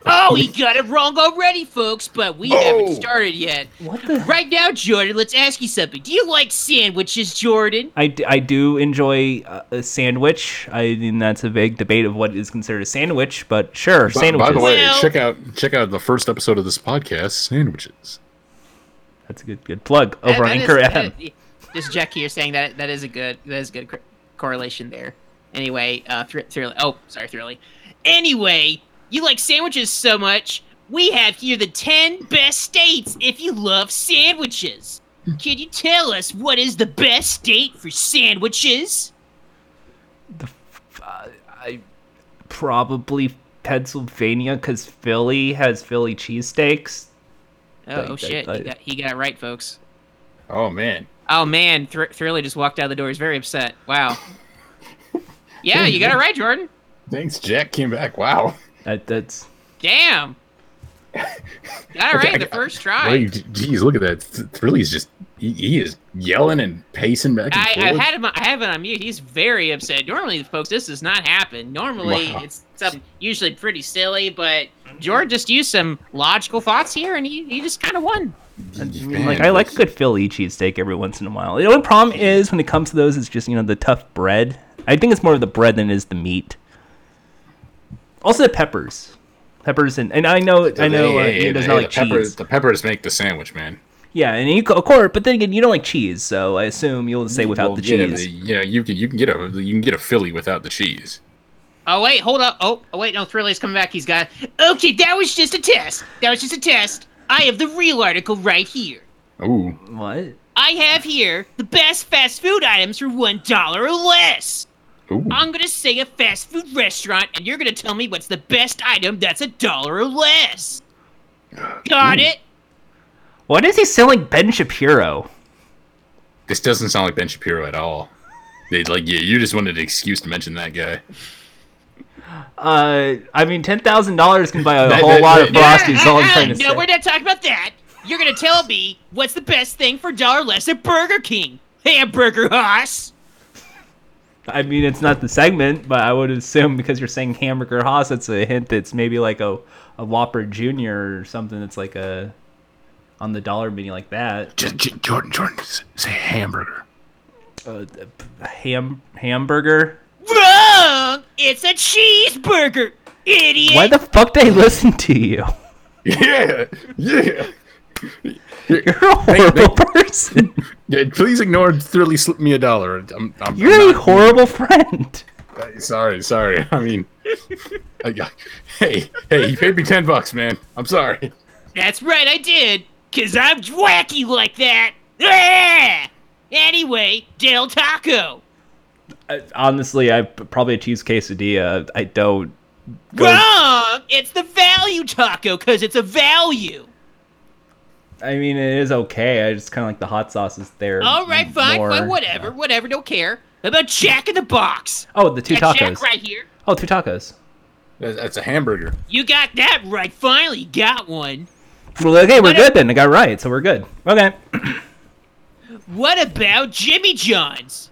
Speaker 2: Oh, he got it wrong already, folks, but we haven't
Speaker 3: Oh.
Speaker 2: started yet.
Speaker 1: what the.
Speaker 2: Right now, Jordan, let's ask you something. Do you like sandwiches, Jordan?
Speaker 1: I, d- I do enjoy uh, a sandwich. I mean that's a big debate of what is considered a sandwich, but sure,
Speaker 3: By,
Speaker 1: sandwiches.
Speaker 3: by the way,
Speaker 2: Well-
Speaker 3: check out check out the first episode of this podcast, sandwiches.
Speaker 1: That's a good good plug over on
Speaker 2: That- that
Speaker 1: Anchor
Speaker 2: is-
Speaker 1: FM.
Speaker 2: that- Just Jack here saying that that is a good that is a good cor- correlation there. Anyway, uh, thr- Thrilly. Oh, sorry, Thrilly. Anyway, you like sandwiches so much. We have here the ten best states if you love sandwiches. Can you tell us what is the best state for sandwiches?
Speaker 1: The uh, I probably Pennsylvania because Philly has Philly cheesesteaks.
Speaker 2: Oh,
Speaker 1: Like,
Speaker 2: oh shit,
Speaker 1: I-
Speaker 2: he got, he got it right, folks.
Speaker 3: Oh man,
Speaker 2: Oh man, Thr- Thrilly just walked out the door. He's very upset. Wow. [laughs] Yeah, you got it right, Jordan.
Speaker 3: thanks, Jack came back. Wow.
Speaker 1: That that's
Speaker 2: Damn. [laughs] Got it right the first try.
Speaker 3: Wait, geez, look at that. Th- Thrilly's just he, he is yelling and pacing back and
Speaker 2: I, I
Speaker 3: forth.
Speaker 2: had him. I have it on mute. He's very upset. Normally, folks, this does not happen. Normally,
Speaker 3: Wow.
Speaker 2: it's something usually pretty silly, but George just used some logical thoughts here, and he, he just kind of won.
Speaker 1: I mean, like I like a good Philly cheesesteak every once in a while. The only problem is when it comes to those, it's just you know the tough bread. I think it's more of the bread than it is the meat. Also the peppers, peppers, and, and I know I know uh,
Speaker 3: Hey, hey,
Speaker 1: does
Speaker 3: hey,
Speaker 1: not like
Speaker 3: the pepper,
Speaker 1: cheese.
Speaker 3: The peppers make the sandwich, man.
Speaker 1: Yeah, and you of course, but then again, you don't like cheese, so I assume you'll say without
Speaker 3: Well,
Speaker 1: the
Speaker 3: yeah,
Speaker 1: cheese.
Speaker 3: the- you you can you can get a you can get a Philly without the cheese.
Speaker 2: Oh wait, hold up. Oh, oh wait, no, Thrilly's coming back. He's got. Okay, that was just a test. That was just a test. I have the real article right here.
Speaker 3: Ooh,
Speaker 1: What?
Speaker 2: I have here the best fast food items for one dollar or less.
Speaker 3: Ooh.
Speaker 2: I'm gonna say a fast food restaurant, and you're gonna tell me what's the best item that's a dollar or less. Got it?
Speaker 1: Why does he sound like Ben Shapiro?
Speaker 3: This doesn't sound like Ben Shapiro at all. They like yeah, you just wanted an excuse to mention that guy.
Speaker 1: Uh, I mean, ten thousand dollars can buy a [laughs]
Speaker 3: That-
Speaker 1: whole
Speaker 3: that-
Speaker 1: lot of
Speaker 3: that-
Speaker 1: frosties. is all I'm trying to
Speaker 2: no,
Speaker 1: say.
Speaker 2: we're not talking about that. You're gonna tell me what's the best thing for dollar less at Burger King. Hey, hamburger Haas.
Speaker 1: I mean, it's not the segment, but I would assume because you're saying hamburger Haas, it's a hint that's maybe like a, a Whopper Junior or something that's like a on the dollar menu like that.
Speaker 3: J- J- Jordan, Jordan, s- say hamburger.
Speaker 1: Uh, ham hamburger.
Speaker 2: Wrong! It's a cheeseburger, idiot.
Speaker 1: Why the fuck did I listen to you? [laughs]
Speaker 3: Yeah, yeah.
Speaker 1: You're a horrible person. [laughs]
Speaker 3: Yeah, please ignore Thrilly slip me a dollar. I'm, I'm,
Speaker 1: You're
Speaker 3: I'm
Speaker 1: a
Speaker 3: not-
Speaker 1: horrible friend.
Speaker 3: Sorry, sorry. I mean, I got, hey, hey, you paid me ten bucks, man. I'm sorry.
Speaker 2: That's right, I did. Cause I'm wacky like that. Ah! Anyway, Del Taco.
Speaker 1: I, honestly, I probably a cheese quesadilla. I don't. Go,
Speaker 2: Wrong! It's the value taco, cause it's a value.
Speaker 1: I mean, it is okay. I just kind of like the hot sauce is there.
Speaker 2: All right, fine,
Speaker 1: more.
Speaker 2: fine, whatever, whatever, don't care. How about Jack in the Box?
Speaker 1: Oh, the two
Speaker 2: That's
Speaker 1: tacos.
Speaker 2: Jack right here.
Speaker 1: Oh, two tacos.
Speaker 3: That's, that's a hamburger.
Speaker 2: You got that right. Finally, got one.
Speaker 1: Well, okay, we're
Speaker 2: What
Speaker 1: good then. I got right, so we're good. Okay. [clears throat]
Speaker 2: What about Jimmy John's?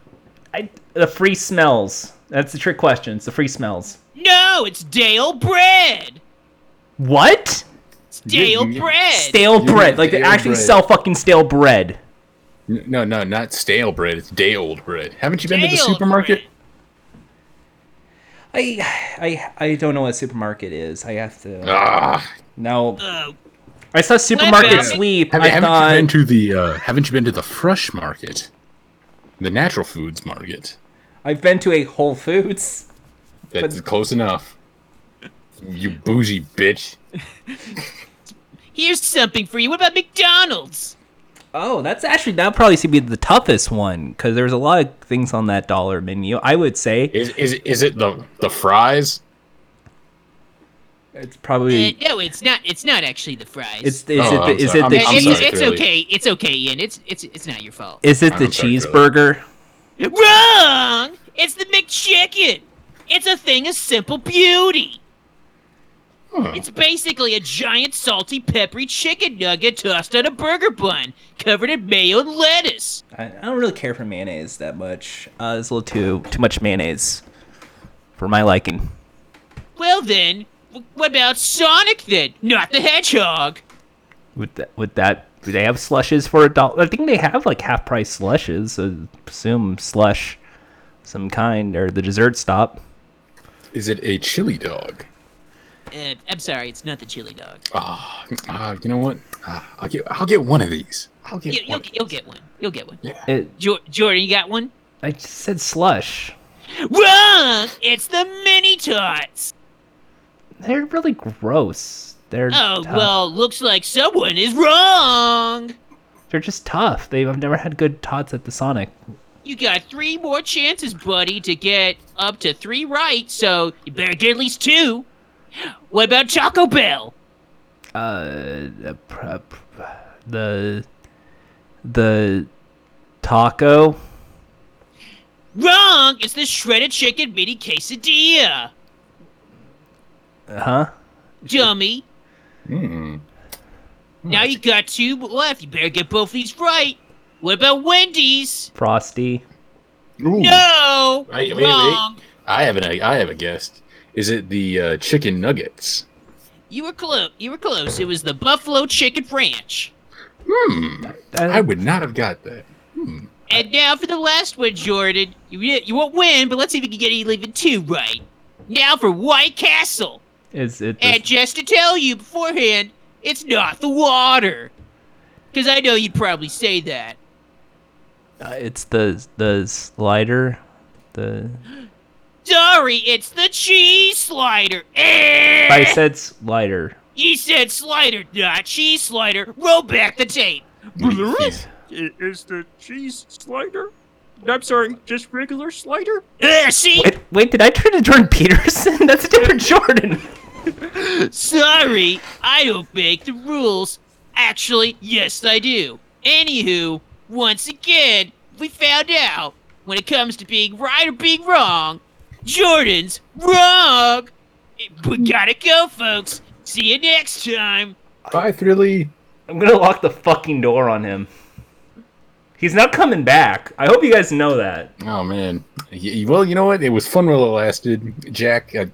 Speaker 1: I, the free smells. That's the trick question. It's the free smells.
Speaker 2: No, it's Dale bread.
Speaker 1: What?
Speaker 2: It's Dale
Speaker 3: you-
Speaker 2: bread.
Speaker 1: Stale
Speaker 3: You
Speaker 1: bread.
Speaker 3: mean
Speaker 1: Like they actually
Speaker 3: bread.
Speaker 1: sell fucking stale bread.
Speaker 3: No, no, not stale bread. It's day old bread. Haven't you been to the supermarket?
Speaker 2: bread.
Speaker 1: I I I don't know what supermarket is. I have to.
Speaker 3: Ah,
Speaker 1: no,
Speaker 2: Uh,
Speaker 1: I saw supermarket
Speaker 2: about it?
Speaker 3: have,
Speaker 1: I
Speaker 3: haven't
Speaker 1: thought
Speaker 3: you been to the? Uh, haven't you been to the fresh market, the natural foods market?
Speaker 1: I've been to a Whole Foods.
Speaker 3: That's close enough. You bougie bitch. [laughs]
Speaker 2: here's something for you. What about McDonald's?
Speaker 1: Oh, that's actually that would probably be the toughest one because there's a lot of things on that dollar menu. I would say
Speaker 3: Is is is it the the fries?
Speaker 1: it's
Speaker 2: Uh,
Speaker 1: probably
Speaker 2: no, it's not. It's not actually the fries.
Speaker 1: it's is
Speaker 3: Oh,
Speaker 1: it the, is
Speaker 3: sorry.
Speaker 1: it
Speaker 3: I'm-
Speaker 1: the
Speaker 2: it's,
Speaker 3: I'm
Speaker 1: cheese
Speaker 2: it's,
Speaker 3: sorry,
Speaker 2: it's
Speaker 3: Curly.
Speaker 2: okay. It's okay, Ian. It's it's it's not your fault.
Speaker 1: is it the
Speaker 3: I'm sorry, Curly.
Speaker 1: cheeseburger?
Speaker 2: Wrong. It's the McChicken. It's a thing of simple beauty. It's basically a giant salty peppery chicken nugget tossed on a burger bun, covered in mayo and lettuce.
Speaker 1: I, I don't really care for mayonnaise that much. Uh, it's a little too too much mayonnaise for my liking.
Speaker 2: Well then, w- what about Sonic then? Not the Hedgehog.
Speaker 1: With that, with that, do they have slushes for a dollar? I think they have like half price slushes. So assume slush, some kind, or the dessert stop.
Speaker 3: Is it a chili dog?
Speaker 2: Uh, I'm sorry, it's not the chili dog.
Speaker 3: Ah, uh, you know what? Uh, I'll get I'll get one of these. I'll get
Speaker 2: You,
Speaker 3: one.
Speaker 2: you'll, you'll get one. You'll get one.
Speaker 3: Yeah.
Speaker 1: It,
Speaker 2: Jo- Jordan, you got one?
Speaker 1: I just said slush.
Speaker 2: Wrong! It's the mini tots.
Speaker 1: They're really gross. They're
Speaker 2: Oh
Speaker 1: tough.
Speaker 2: well, looks like someone is wrong.
Speaker 1: they're just tough. They I've never had good tots at the Sonic.
Speaker 2: You got three more chances, buddy, to get up to three right, so you better get at least two. What about Taco Bell?
Speaker 1: Uh, the pr- pr- the the taco.
Speaker 2: Wrong! It's the shredded chicken mini quesadilla.
Speaker 1: Huh?
Speaker 2: Dummy.
Speaker 3: Mm.
Speaker 2: Now you got two left. You better get both these right. What about Wendy's?
Speaker 1: Frosty.
Speaker 3: Ooh.
Speaker 2: No!
Speaker 3: Wait, wait, wait.
Speaker 2: Wrong.
Speaker 3: I have an I have a guest. Is it the uh, chicken nuggets?
Speaker 2: You were close. You were close. It was the Buffalo Chicken Ranch.
Speaker 3: Hmm. I would not have got that. Hmm.
Speaker 2: And now for the last one, Jordan. You, you won't win, but let's see if you can get even two right. Now for White Castle.
Speaker 1: Is it? The,
Speaker 2: And just to tell you beforehand, it's not the water. Because I know you'd probably say that.
Speaker 1: uh, it's the the slider. The [gasps] [gasps]
Speaker 2: Sorry, it's the cheese slider. Eh!
Speaker 1: I said slider.
Speaker 2: You said slider, not cheese slider. Roll back the tape.
Speaker 3: He's-
Speaker 6: Is the cheese slider? I'm sorry, just regular slider?
Speaker 2: Uh, see?
Speaker 1: Wait, wait, did I turn to Jordan Peterson? [laughs] That's a different [laughs] Jordan.
Speaker 2: Sorry, I don't make the rules. Actually, yes, I do. Anywho, once again, we found out when it comes to being right or being wrong, Jordan's wrong. We gotta go, folks. See you next time.
Speaker 3: Bye, Thrilly.
Speaker 1: I'm gonna lock the fucking door on him. He's not coming back. I hope you guys know that.
Speaker 3: Oh man. Well, you know what? It was fun while it lasted. Jack, I,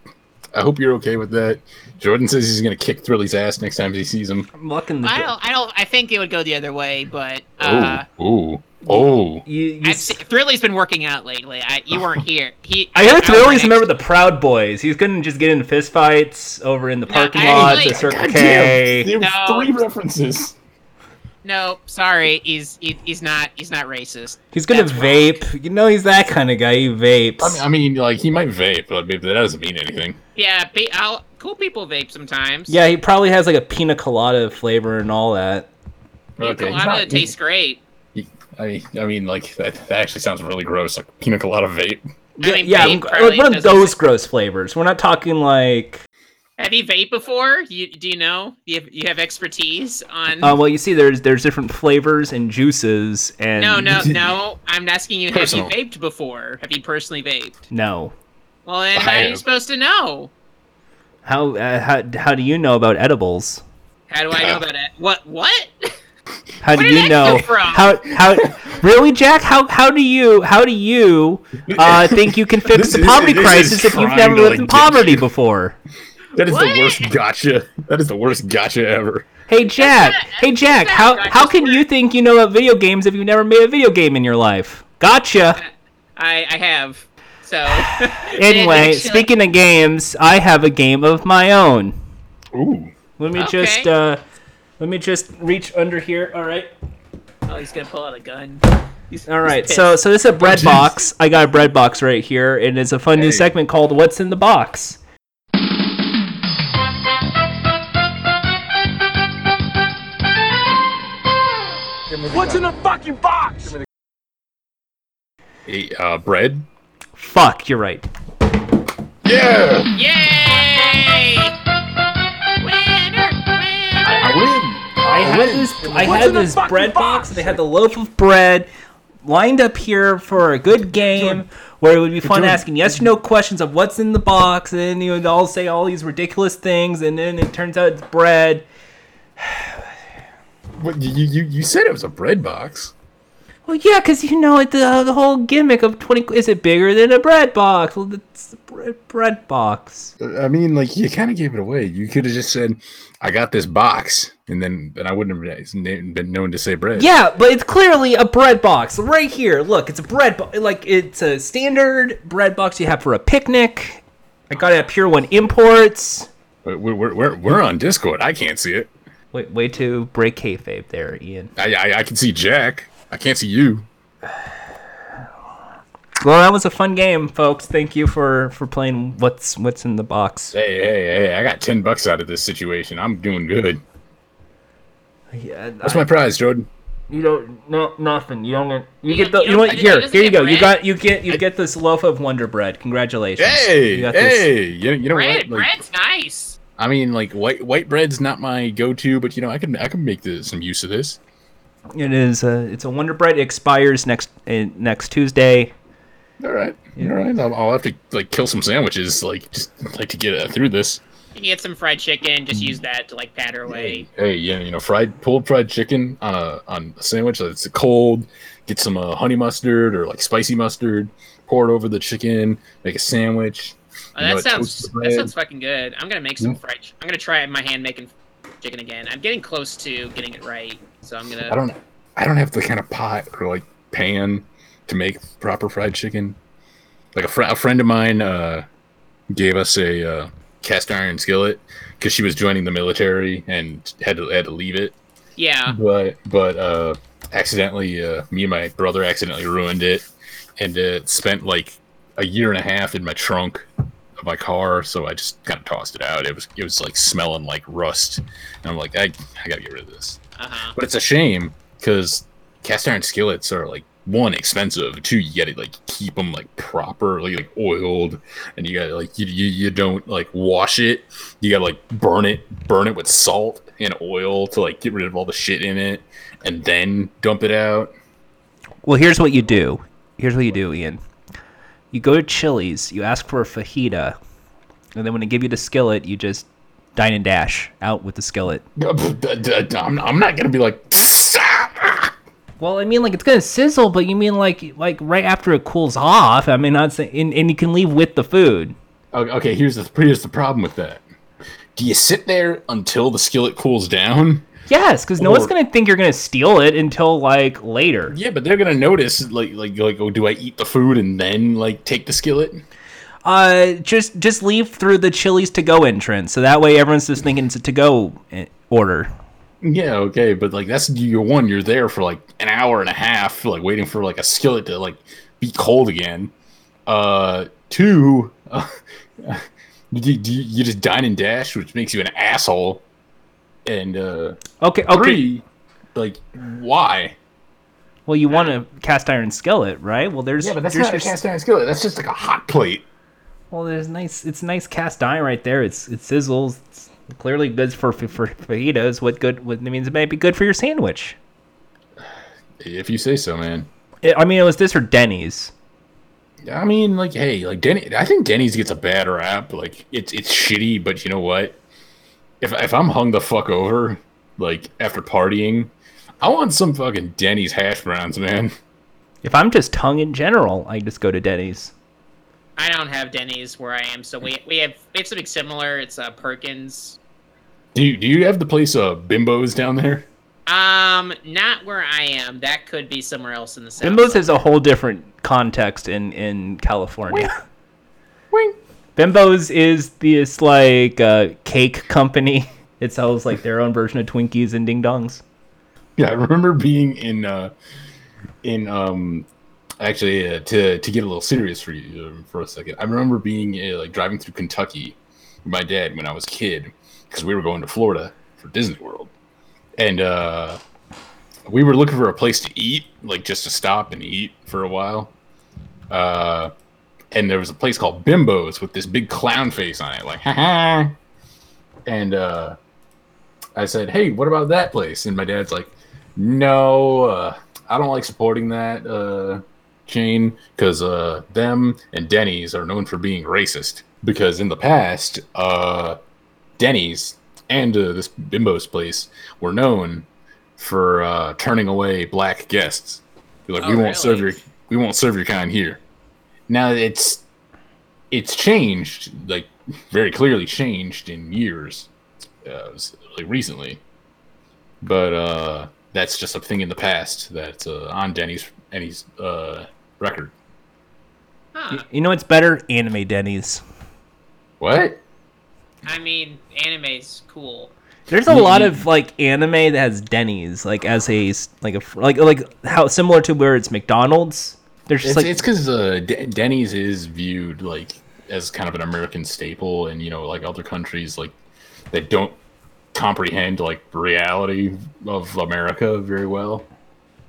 Speaker 3: I hope you're okay with that. Jordan says he's gonna kick Thrilly's ass next time he sees him.
Speaker 1: I'm locking the
Speaker 7: I
Speaker 1: door.
Speaker 7: don't. I don't. I think it would go the other way, but uh,
Speaker 3: oh, oh, oh.
Speaker 1: You, you
Speaker 7: I've Thrilly's been working out lately. I, you oh. weren't here. He.
Speaker 1: I heard
Speaker 7: was
Speaker 1: Thrilly's
Speaker 7: right
Speaker 1: remember the Proud Boys. He's gonna just get into fistfights over in the parking
Speaker 7: I
Speaker 1: lots
Speaker 7: really-
Speaker 1: at Circle
Speaker 3: God
Speaker 1: K.
Speaker 3: damn, there
Speaker 7: No.
Speaker 3: were three references.
Speaker 7: No, sorry. He's he, he's not. He's not racist.
Speaker 1: He's gonna
Speaker 7: That's wrong.
Speaker 1: vape. You know he's that kind of guy. He vapes.
Speaker 3: I mean, I mean, like he might vape, but that doesn't mean anything.
Speaker 7: Yeah, pe- I'll, cool people vape sometimes.
Speaker 1: yeah, he probably has like a pina colada flavor and all that.
Speaker 3: Okay, he's
Speaker 7: colada
Speaker 3: not-
Speaker 7: tastes great.
Speaker 3: He- I, I mean, like that, that actually sounds really gross. Like pina colada vape.
Speaker 1: Yeah,
Speaker 7: mean,
Speaker 1: yeah,
Speaker 7: vape
Speaker 1: I'm- like one of
Speaker 7: doesn't-
Speaker 1: those gross flavors. We're not talking like.
Speaker 7: Have you vaped before? You do you know? You have, you have expertise on?
Speaker 1: Uh, well, you see, there's there's different flavors and juices, and
Speaker 7: no, no, [laughs] no. I'm asking you.
Speaker 3: Personal.
Speaker 7: Have you vaped before? Have you personally vaped?
Speaker 1: no.
Speaker 7: Well, then
Speaker 3: I
Speaker 7: how are you
Speaker 3: have.
Speaker 7: supposed to know?
Speaker 1: How uh, how how do you know about edibles?
Speaker 7: How do I know about it? What? What? [laughs]
Speaker 1: How do
Speaker 7: Where did
Speaker 1: you know? How how [laughs] really, Jack? How how do you how do you uh, think you can fix
Speaker 3: This
Speaker 1: the poverty
Speaker 3: is
Speaker 1: crisis if you've never lived
Speaker 3: like,
Speaker 1: in poverty before?
Speaker 3: That is
Speaker 7: What?
Speaker 3: the worst gotcha. That is the worst gotcha ever.
Speaker 1: Hey Jack,
Speaker 7: not-
Speaker 1: hey Jack, how how can you think you know about video games if you've never made a video game in your life? Gotcha.
Speaker 7: I I have. So [laughs] [laughs]
Speaker 1: Anyway, speaking of games, I have a game of my own.
Speaker 3: Ooh.
Speaker 1: Let me
Speaker 7: Okay.
Speaker 1: just uh let me just reach under here. All right.
Speaker 7: Oh, he's gonna pull out a gun. He's,
Speaker 1: All right.
Speaker 7: he's
Speaker 1: So so this is a bread
Speaker 3: jeez.
Speaker 1: box. I got a bread box right here and it's a fun new segment called What's in the Box." What's in the fucking Box.
Speaker 3: Hey, uh, bread.
Speaker 1: Fuck, you're right.
Speaker 3: Yeah.
Speaker 7: Yay! Winner!
Speaker 3: I
Speaker 7: Winner!
Speaker 3: win.
Speaker 1: I had this I had this bread box. They had the loaf of bread, lined up here for a good game where it would be fun
Speaker 3: Jordan-
Speaker 1: asking yes or no questions of what's in the box, and then you would all say all these ridiculous things, and then it turns out it's bread. [sighs]
Speaker 3: What, you, you you said it was a bread box.
Speaker 1: Well, yeah, because you know it, the uh, the whole gimmick of twenty is it bigger than a bread box? Well, it's a bread, bread box.
Speaker 3: I mean, like you kind of gave it away. You could have just said, "I got this box," and then then I wouldn't have been known to say bread.
Speaker 1: Yeah, but it's clearly a bread box right here. Look, it's a bread box. Like it's a standard bread box you have for a picnic. I got it at Pier One Imports.
Speaker 3: We're, we're, we're, we're on Discord. I can't see it.
Speaker 1: Wait, way to break kayfabe there, Ian.
Speaker 3: I, I I can see Jack. I can't see you.
Speaker 1: Well, that was a fun game, folks. Thank you for for playing. What's what's in the box?
Speaker 3: Hey hey hey! I got ten bucks out of this situation. I'm doing good.
Speaker 1: Yeah,
Speaker 3: What's my prize, Jordan?
Speaker 1: you don't no nothing. You don't get you,
Speaker 2: You
Speaker 1: get
Speaker 2: get-
Speaker 1: the
Speaker 2: you
Speaker 1: you know what here here you
Speaker 2: get
Speaker 1: go. You
Speaker 2: bread?
Speaker 1: got you get you get this loaf of Wonder Bread. Congratulations.
Speaker 3: Hey
Speaker 1: You got this-
Speaker 3: hey! You, you know
Speaker 2: Bread,
Speaker 3: what? Like,
Speaker 2: bread's nice.
Speaker 3: I mean, like white white bread's not my go-to, but you know, I can I can make the, some use of this.
Speaker 1: It is a it's a Wonder Bread. It expires next uh, next Tuesday.
Speaker 3: All right, all right. I'll, I'll have to like kill some sandwiches, like just like to get uh, through this.
Speaker 2: You can get some fried chicken. Just use that to like patter away.
Speaker 3: Hey, yeah, you know, fried pulled fried chicken on a on a sandwich that's cold. Get some uh, honey mustard or like spicy mustard. Pour it over the chicken. Make a sandwich.
Speaker 2: Oh,
Speaker 3: you know,
Speaker 2: that sounds that sounds fucking good. I'm gonna make some
Speaker 3: Mm.
Speaker 2: fried. I'm gonna try my hand making chicken again. I'm getting close to getting it right, so I'm gonna.
Speaker 3: I don't I don't have the kind of pot or like pan to make proper fried chicken. Like a, fr- a friend of mine uh, gave us a uh, cast iron skillet because she was joining the military and had to had to leave it.
Speaker 2: Yeah.
Speaker 3: But but uh, accidentally, uh, me and my brother accidentally ruined it, and it spent like a year and a half in my trunk of my car. So I just kind of tossed it out. It was it was like smelling like rust, and I'm like, I I gotta get rid of this.
Speaker 2: Uh huh.
Speaker 3: But it's a shame because cast iron skillets are like one expensive, two you gotta like keep them like properly like oiled, and you gotta like you, you you don't like wash it. You gotta like burn it, burn it with salt and oil to like get rid of all the shit in it, and then dump it out.
Speaker 1: Well, here's what you do. Here's what you do, Ian. You go to Chili's, you ask for a fajita, and then when they give you the skillet, you just dine and dash out with the skillet. [laughs]
Speaker 3: I'm, I'm not gonna be like.
Speaker 1: Well, I mean, like it's gonna sizzle, but you mean like like right after it cools off. I mean, not saying, and, and you can leave with the food.
Speaker 3: Okay, okay, here's the here's the problem with that. Do you sit there until the skillet cools down?
Speaker 1: Yes, because no one's gonna think you're gonna steal it until like later.
Speaker 3: Yeah, but they're gonna notice like like like oh, do I eat the food and then like take the skillet?
Speaker 1: Uh, just just leave through the Chili's to go entrance, so that way everyone's just thinking it's a to go order.
Speaker 3: Yeah, okay, but like that's your one. You're there for like an hour and a half, like waiting for like a skillet to like be cold again. Uh, two, uh, [laughs] you, you, you just dine and dash, which makes you an asshole. And uh,
Speaker 1: Okay, okay.
Speaker 3: three, like why?
Speaker 1: Well, you want a cast iron skillet, right? Well, there's
Speaker 3: Yeah, but that's
Speaker 1: there's
Speaker 3: not a cast iron skillet. That's just like a hot plate.
Speaker 1: Well, there's nice. It's nice cast iron right there. It's it sizzles. It's clearly good for for for fajitas. What good? What it means it might be good for your sandwich.
Speaker 3: If you say so, man.
Speaker 1: It, I mean, it was this or Denny's.
Speaker 3: I mean, like, hey, like Denny. I think Denny's gets a bad rap. Like, it's it's shitty, but you know what? If if I'm hung the fuck over, like after partying, I want some fucking Denny's hash browns, man.
Speaker 1: If I'm just tongue in general, I just go to Denny's.
Speaker 2: I don't have Denny's where I am, so we we have we have something similar. It's uh, Perkins.
Speaker 3: Do you do you have the place uh Bimbos down there?
Speaker 2: Um, not where I am. That could be somewhere else in the south.
Speaker 1: Bimbo's is a whole different context in in California.
Speaker 3: Wing.
Speaker 1: Bimbo's is this like uh, cake company. [laughs] It sells like their own version of Twinkies and Ding Dongs.
Speaker 3: Yeah, I remember being in uh in um actually uh, to to get a little serious for you uh, for a second. I remember being uh, like driving through Kentucky with my dad when I was a kid because we were going to Florida for Disney World, and uh we were looking for a place to eat, like just to stop and eat for a while. Uh, and there was a place called Bimbo's with this big clown face on it, like ha ha. And uh, I said, "Hey, what about that place?" And my dad's like, "No, uh, I don't like supporting that uh, chain because uh, them and Denny's are known for being racist. Because in the past, uh, Denny's and uh, this Bimbo's place were known for uh, turning away black guests. Like,
Speaker 2: Oh,
Speaker 3: we won't serve your we won't serve your kind here. Now it's it's changed, like very clearly changed in years, uh, like recently. But uh, that's just a thing in the past that's uh, on Denny's Denny's uh, record.
Speaker 2: Huh.
Speaker 1: You know what's better? Anime Denny's.
Speaker 3: What?
Speaker 2: I mean, anime's cool.
Speaker 1: There's a lot of like anime that has Denny's, like as a like a like like how similar to where it's McDonald's. There's just
Speaker 3: It's
Speaker 1: like
Speaker 3: it's because uh, D- Denny's is viewed like as kind of an American staple, and you know, like other countries like that don't comprehend like reality of America very well.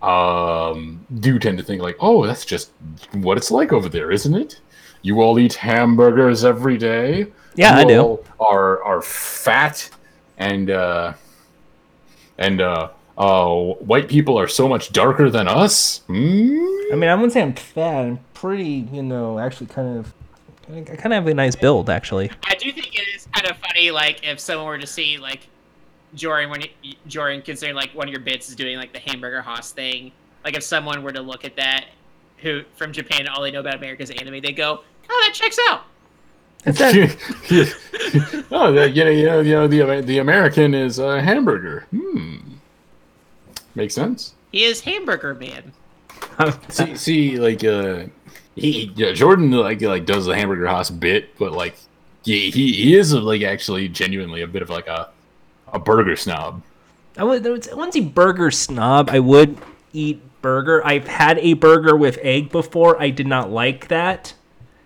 Speaker 3: Um, do tend to think like, oh, that's just what it's like over there, isn't it? You all eat hamburgers every day.
Speaker 1: Yeah,
Speaker 3: You
Speaker 1: I do.
Speaker 3: all Are are fat and uh and uh uh white people are so much darker than us. Hmm?
Speaker 1: I mean, I wouldn't say I'm fat. I'm pretty, you know, actually kind of, I kind of have a nice build actually.
Speaker 2: I do think it is kind of funny, like if someone were to see like Jordan when you, Jordan considering like one of your bits is doing like the hamburger Haas thing. Like if someone were to look at that, who from Japan, all they know about America's anime, they go, "Oh, that checks out."
Speaker 1: That, [laughs]
Speaker 3: oh, the, you know, you know, you know, the the American is a hamburger. Hmm, makes sense.
Speaker 2: He is Hamburger Man. [laughs]
Speaker 3: See, see, like, uh, he, yeah, Jordan, like, like does the hamburger Haas bit, but like, he, he, he is like actually genuinely a bit of like a, a burger snob.
Speaker 1: I would, I would say- I wouldn't say burger snob. I would eat burger. I've had a burger with egg before. I did not like that.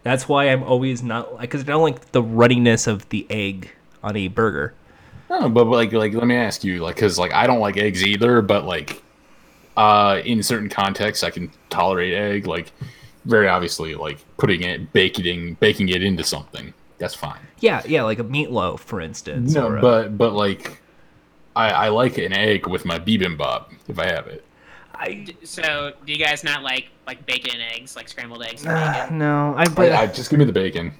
Speaker 1: That's why I'm always not because I don't like the ruddiness of the egg on a burger.
Speaker 3: No, but like, like, let me ask you, like, because like I don't like eggs either, but like, uh, in certain contexts, I can tolerate egg. Like, very obviously, like putting it, baking, baking it into something, that's fine.
Speaker 1: Yeah, yeah, like a meatloaf, for instance.
Speaker 3: No,
Speaker 1: or a-
Speaker 3: but but like, I I like an egg with my bibimbap if I have it.
Speaker 1: I,
Speaker 2: So, do you guys not like like bacon and eggs, like scrambled eggs? And
Speaker 1: uh,
Speaker 2: bacon?
Speaker 1: no, I but
Speaker 3: I, I just give me the bacon.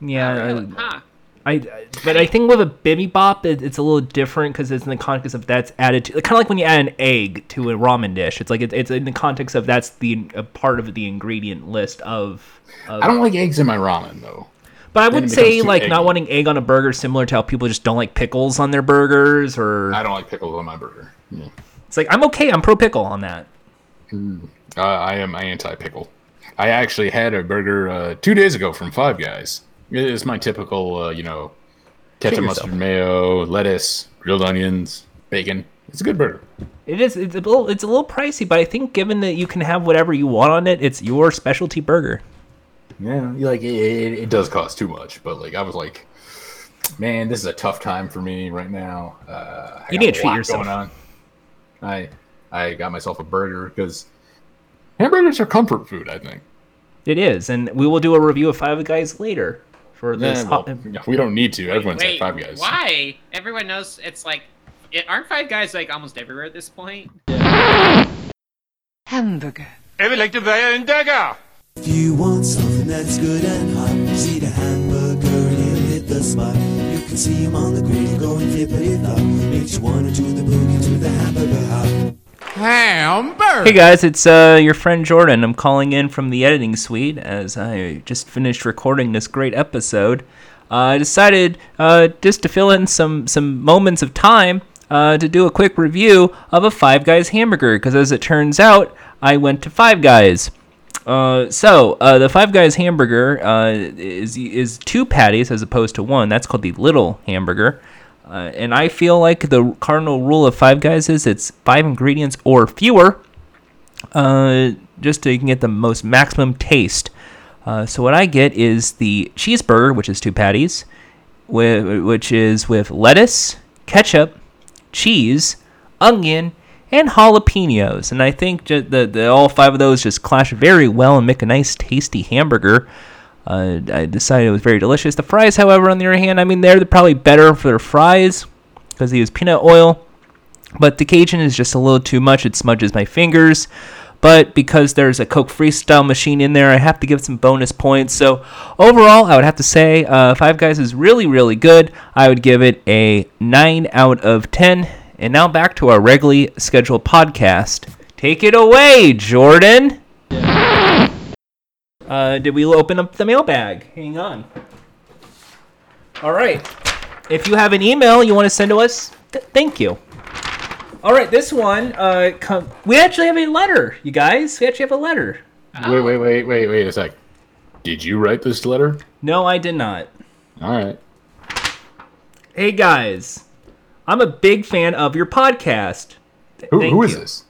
Speaker 1: yeah,
Speaker 2: Really?
Speaker 1: I,
Speaker 2: Huh.
Speaker 1: I, but I think with a bibimbap, it, it's a little different because it's in the context of that's added to, kind of like when you add an egg to a ramen dish. It's like it, it's in the context of that's the a part of the ingredient list of. of
Speaker 3: I don't like eggs in my ramen though.
Speaker 1: but I would say like not wanting egg on a burger, similar to how people just don't like pickles on their burgers, or
Speaker 3: I don't like pickles on my burger. Yeah.
Speaker 1: it's like I'm okay, I'm pro pickle on that.
Speaker 3: Uh, I am anti pickle. I actually had a burger uh, two days ago from Five Guys. It is my typical, uh, you know, ketchup, mustard, mayo, lettuce, grilled onions, bacon. It's a good burger.
Speaker 1: It is it's a little it's a little pricey, but I think given that you can have whatever you want on it, it's your specialty burger.
Speaker 3: Yeah, like it, it, it does cost too much, but like I was like, man, this is a tough time for me right now. Uh,
Speaker 1: You need to treat yourself.
Speaker 3: Going on. I I got myself a burger because hamburgers are comfort food. I think.
Speaker 1: It is, and we will do a review of Five Guys later for this.
Speaker 3: Yeah, well,
Speaker 1: hot-
Speaker 3: we don't need to. Everyone's
Speaker 2: Wait,
Speaker 3: at Five Guys.
Speaker 2: why? Everyone knows it's like, it, aren't Five Guys like almost everywhere at this point?
Speaker 8: Hamburger.
Speaker 4: Jeg vil ikke være en dagger.
Speaker 9: If you want something that's good and hot, you see the hamburger and he'll hit the spot. You can see him on the grill going flippity flop. Makes you wanna do the boogie to the hamburger hop.
Speaker 1: Hey guys, it's uh, your friend Jordan. I'm calling in from the editing suite as I just finished recording this great episode. Uh, I decided uh, just to fill in some some moments of time uh, to do a quick review of a Five Guys hamburger because as it turns out, I went to Five Guys. Uh, so uh, the Five Guys hamburger is is two patties as opposed to one. That's called the little hamburger. Uh, and I feel like the cardinal rule of Five Guys is it's five ingredients or fewer, uh, just so you can get the most maximum taste. Uh, so what I get is the cheeseburger, which is two patties, with, which is with lettuce, ketchup, cheese, onion, and jalapenos. And I think the, the all five of those just clash very well and make a nice, tasty hamburger. Uh, I decided it was very delicious. The fries, however, on the other hand, I mean, they're probably better for their fries because they use peanut oil. but the Cajun is just a little too much. It smudges my fingers. But because there's a Coke Freestyle machine in there, I have to give some bonus points. So overall, I would have to say uh, Five Guys is really, really good. I would give it a 9 out of 10. And now back to our regularly scheduled podcast. Take it away, Jordan. Uh, did we open up the mailbag? Hang on. All right. If you have an email you want to send to us, th- thank you. All right, this one, uh, com- we actually have a letter, you guys. We actually have a letter.
Speaker 3: Wait, wait, wait, wait, wait a sec. Did you write this letter?
Speaker 1: No, I did not.
Speaker 3: All right.
Speaker 1: Hey guys, I'm a big fan of your podcast. Th-
Speaker 3: Who,
Speaker 1: thank
Speaker 3: who is
Speaker 1: you.
Speaker 3: this?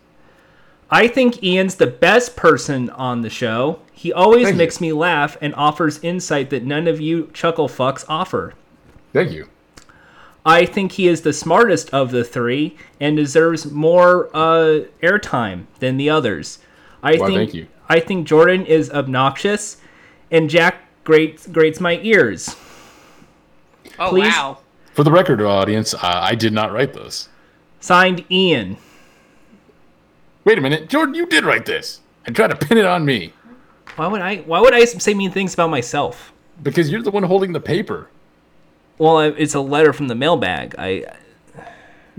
Speaker 1: I think Ian's the best person on the show. He always
Speaker 3: Thank you.
Speaker 1: makes me laugh and offers insight that none of you chuckle fucks offer.
Speaker 3: Thank you.
Speaker 1: I think he is the smartest of the three and deserves more uh, airtime than the others. I
Speaker 3: Why,
Speaker 1: think
Speaker 3: thank you.
Speaker 1: I think Jordan is obnoxious, and Jack grates grates my ears.
Speaker 2: Oh
Speaker 1: Please?
Speaker 2: wow.
Speaker 3: For the record, audience, uh, I did not write this.
Speaker 1: Signed, Ian.
Speaker 3: Wait a minute, Jordan, you did write this. And try to pin it on me
Speaker 1: Why would I? Why would I say mean things about myself?
Speaker 3: because you're the one holding the paper.
Speaker 1: Well, I- it's a letter from the mailbag. I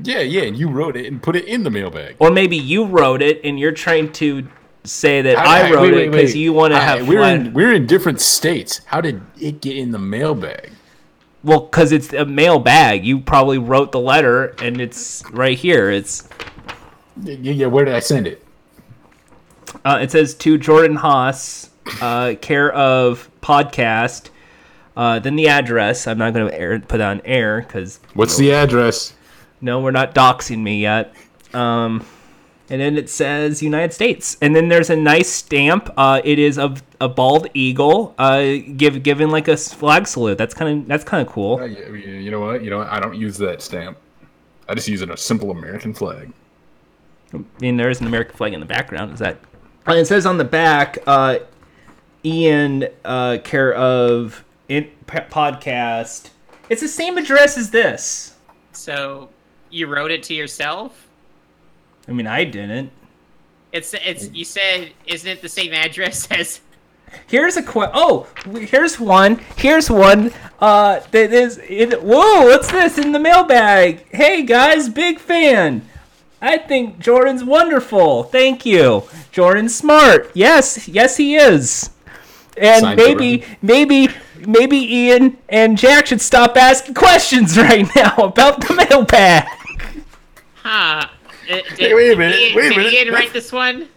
Speaker 3: Yeah, yeah, and you wrote it and put it in the mailbag.
Speaker 1: or maybe you wrote it and you're trying to say that I,
Speaker 3: Hey,
Speaker 1: wrote
Speaker 3: wait,
Speaker 1: it because you want to have
Speaker 3: we're
Speaker 1: fun.
Speaker 3: in we're in different states. How did it get in the mailbag?
Speaker 1: Well, because it's a mailbag. You probably wrote the letter, and it's right here. It's
Speaker 3: Yeah, yeah, where did I send it?
Speaker 1: Uh, it says to Jordan Haas, uh, care of podcast. Uh, then the address. I'm not going to put on air because
Speaker 3: What's the address?
Speaker 1: no, we're not doxing me yet. Um, and then it says United States, and then there's a nice stamp. Uh, it is of a bald eagle, uh, give given like a flag salute. That's kind of that's kind of cool.
Speaker 3: Uh, you you know what? You know what? I don't use that stamp. I just use it, a simple American flag.
Speaker 1: I mean, there is an American flag in the background. Is that? And it says on the back, uh, Ian, uh, care of in, podcast. It's the same address as this.
Speaker 2: So you wrote it to yourself?
Speaker 1: I mean, I didn't.
Speaker 2: It's it's you said isn't it the same address [laughs] as
Speaker 1: Here's a que- Oh, here's one. Here's one. Uh, that is. In- Whoa, what's this in the mailbag? Hey guys, big fan. I think Jordan's wonderful. Thank you. Jordan's smart. Yes, yes he is. And
Speaker 3: Signed
Speaker 1: maybe, maybe, maybe Ian and Jack should stop asking questions [laughs] right now about the mailbag.
Speaker 2: Huh. Uh, did,
Speaker 3: Hey, wait a minute,
Speaker 2: Did Ian,
Speaker 3: wait a
Speaker 2: did
Speaker 3: minute.
Speaker 2: Ian write this one?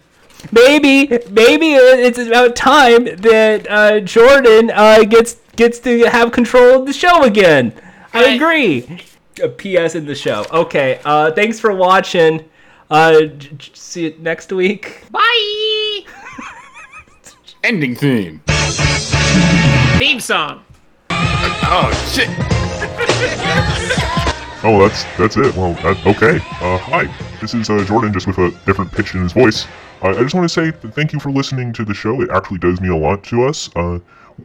Speaker 1: Maybe, maybe it's about time that uh, Jordan uh, gets gets to have control of the show again. I
Speaker 2: Right.
Speaker 1: agree. A PS in the show. Okay. Uh, thanks for watching. Uh, j- j- see you next week.
Speaker 2: Bye.
Speaker 3: Ending theme.
Speaker 2: Theme song.
Speaker 3: Oh shit! [laughs]
Speaker 8: Oh, that's that's it. Well, that, okay. Uh, hi, this is uh, Jordan, just with a different pitch in his voice. Uh, I just want to say thank you for listening to the show. It actually does mean a lot to us. Uh,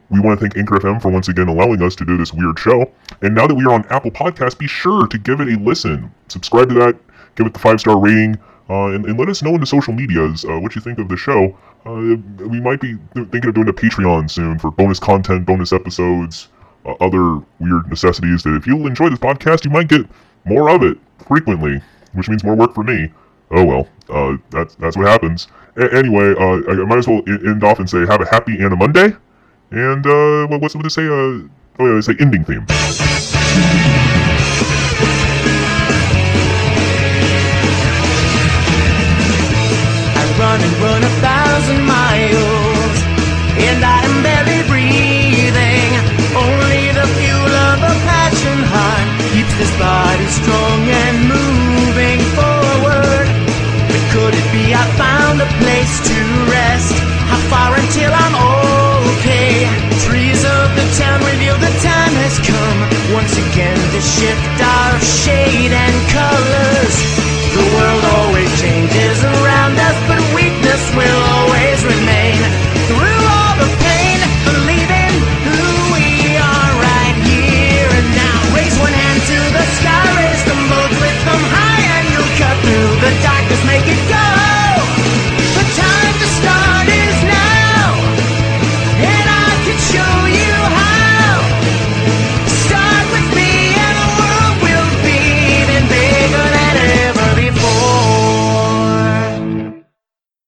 Speaker 8: we want to thank Anchor FM for once again allowing us to do this weird show. And now that we are on Apple Podcasts, be sure to give it a listen. Subscribe to that, give it the five star rating, uh, and, and let us know in the social medias uh, what you think of the show. Uh, we might be thinking of doing a Patreon soon for bonus content, bonus episodes, uh, other weird necessities that if you enjoy this podcast, you might get more of it frequently, which means more work for me. Oh well, uh, that's that's what happens. A- anyway, uh, I might as well end off and say have a happy and a Monday. And uh, what- what's what to say? Uh, oh yeah, they say ending theme.
Speaker 9: Run and run a thousand miles, and I am barely breathing. Only the fuel of a passion heart keeps this body strong and moving forward. But could it be I found a place to trees of the town reveal the time has come. Once again, the shift of shade and colors. The world always.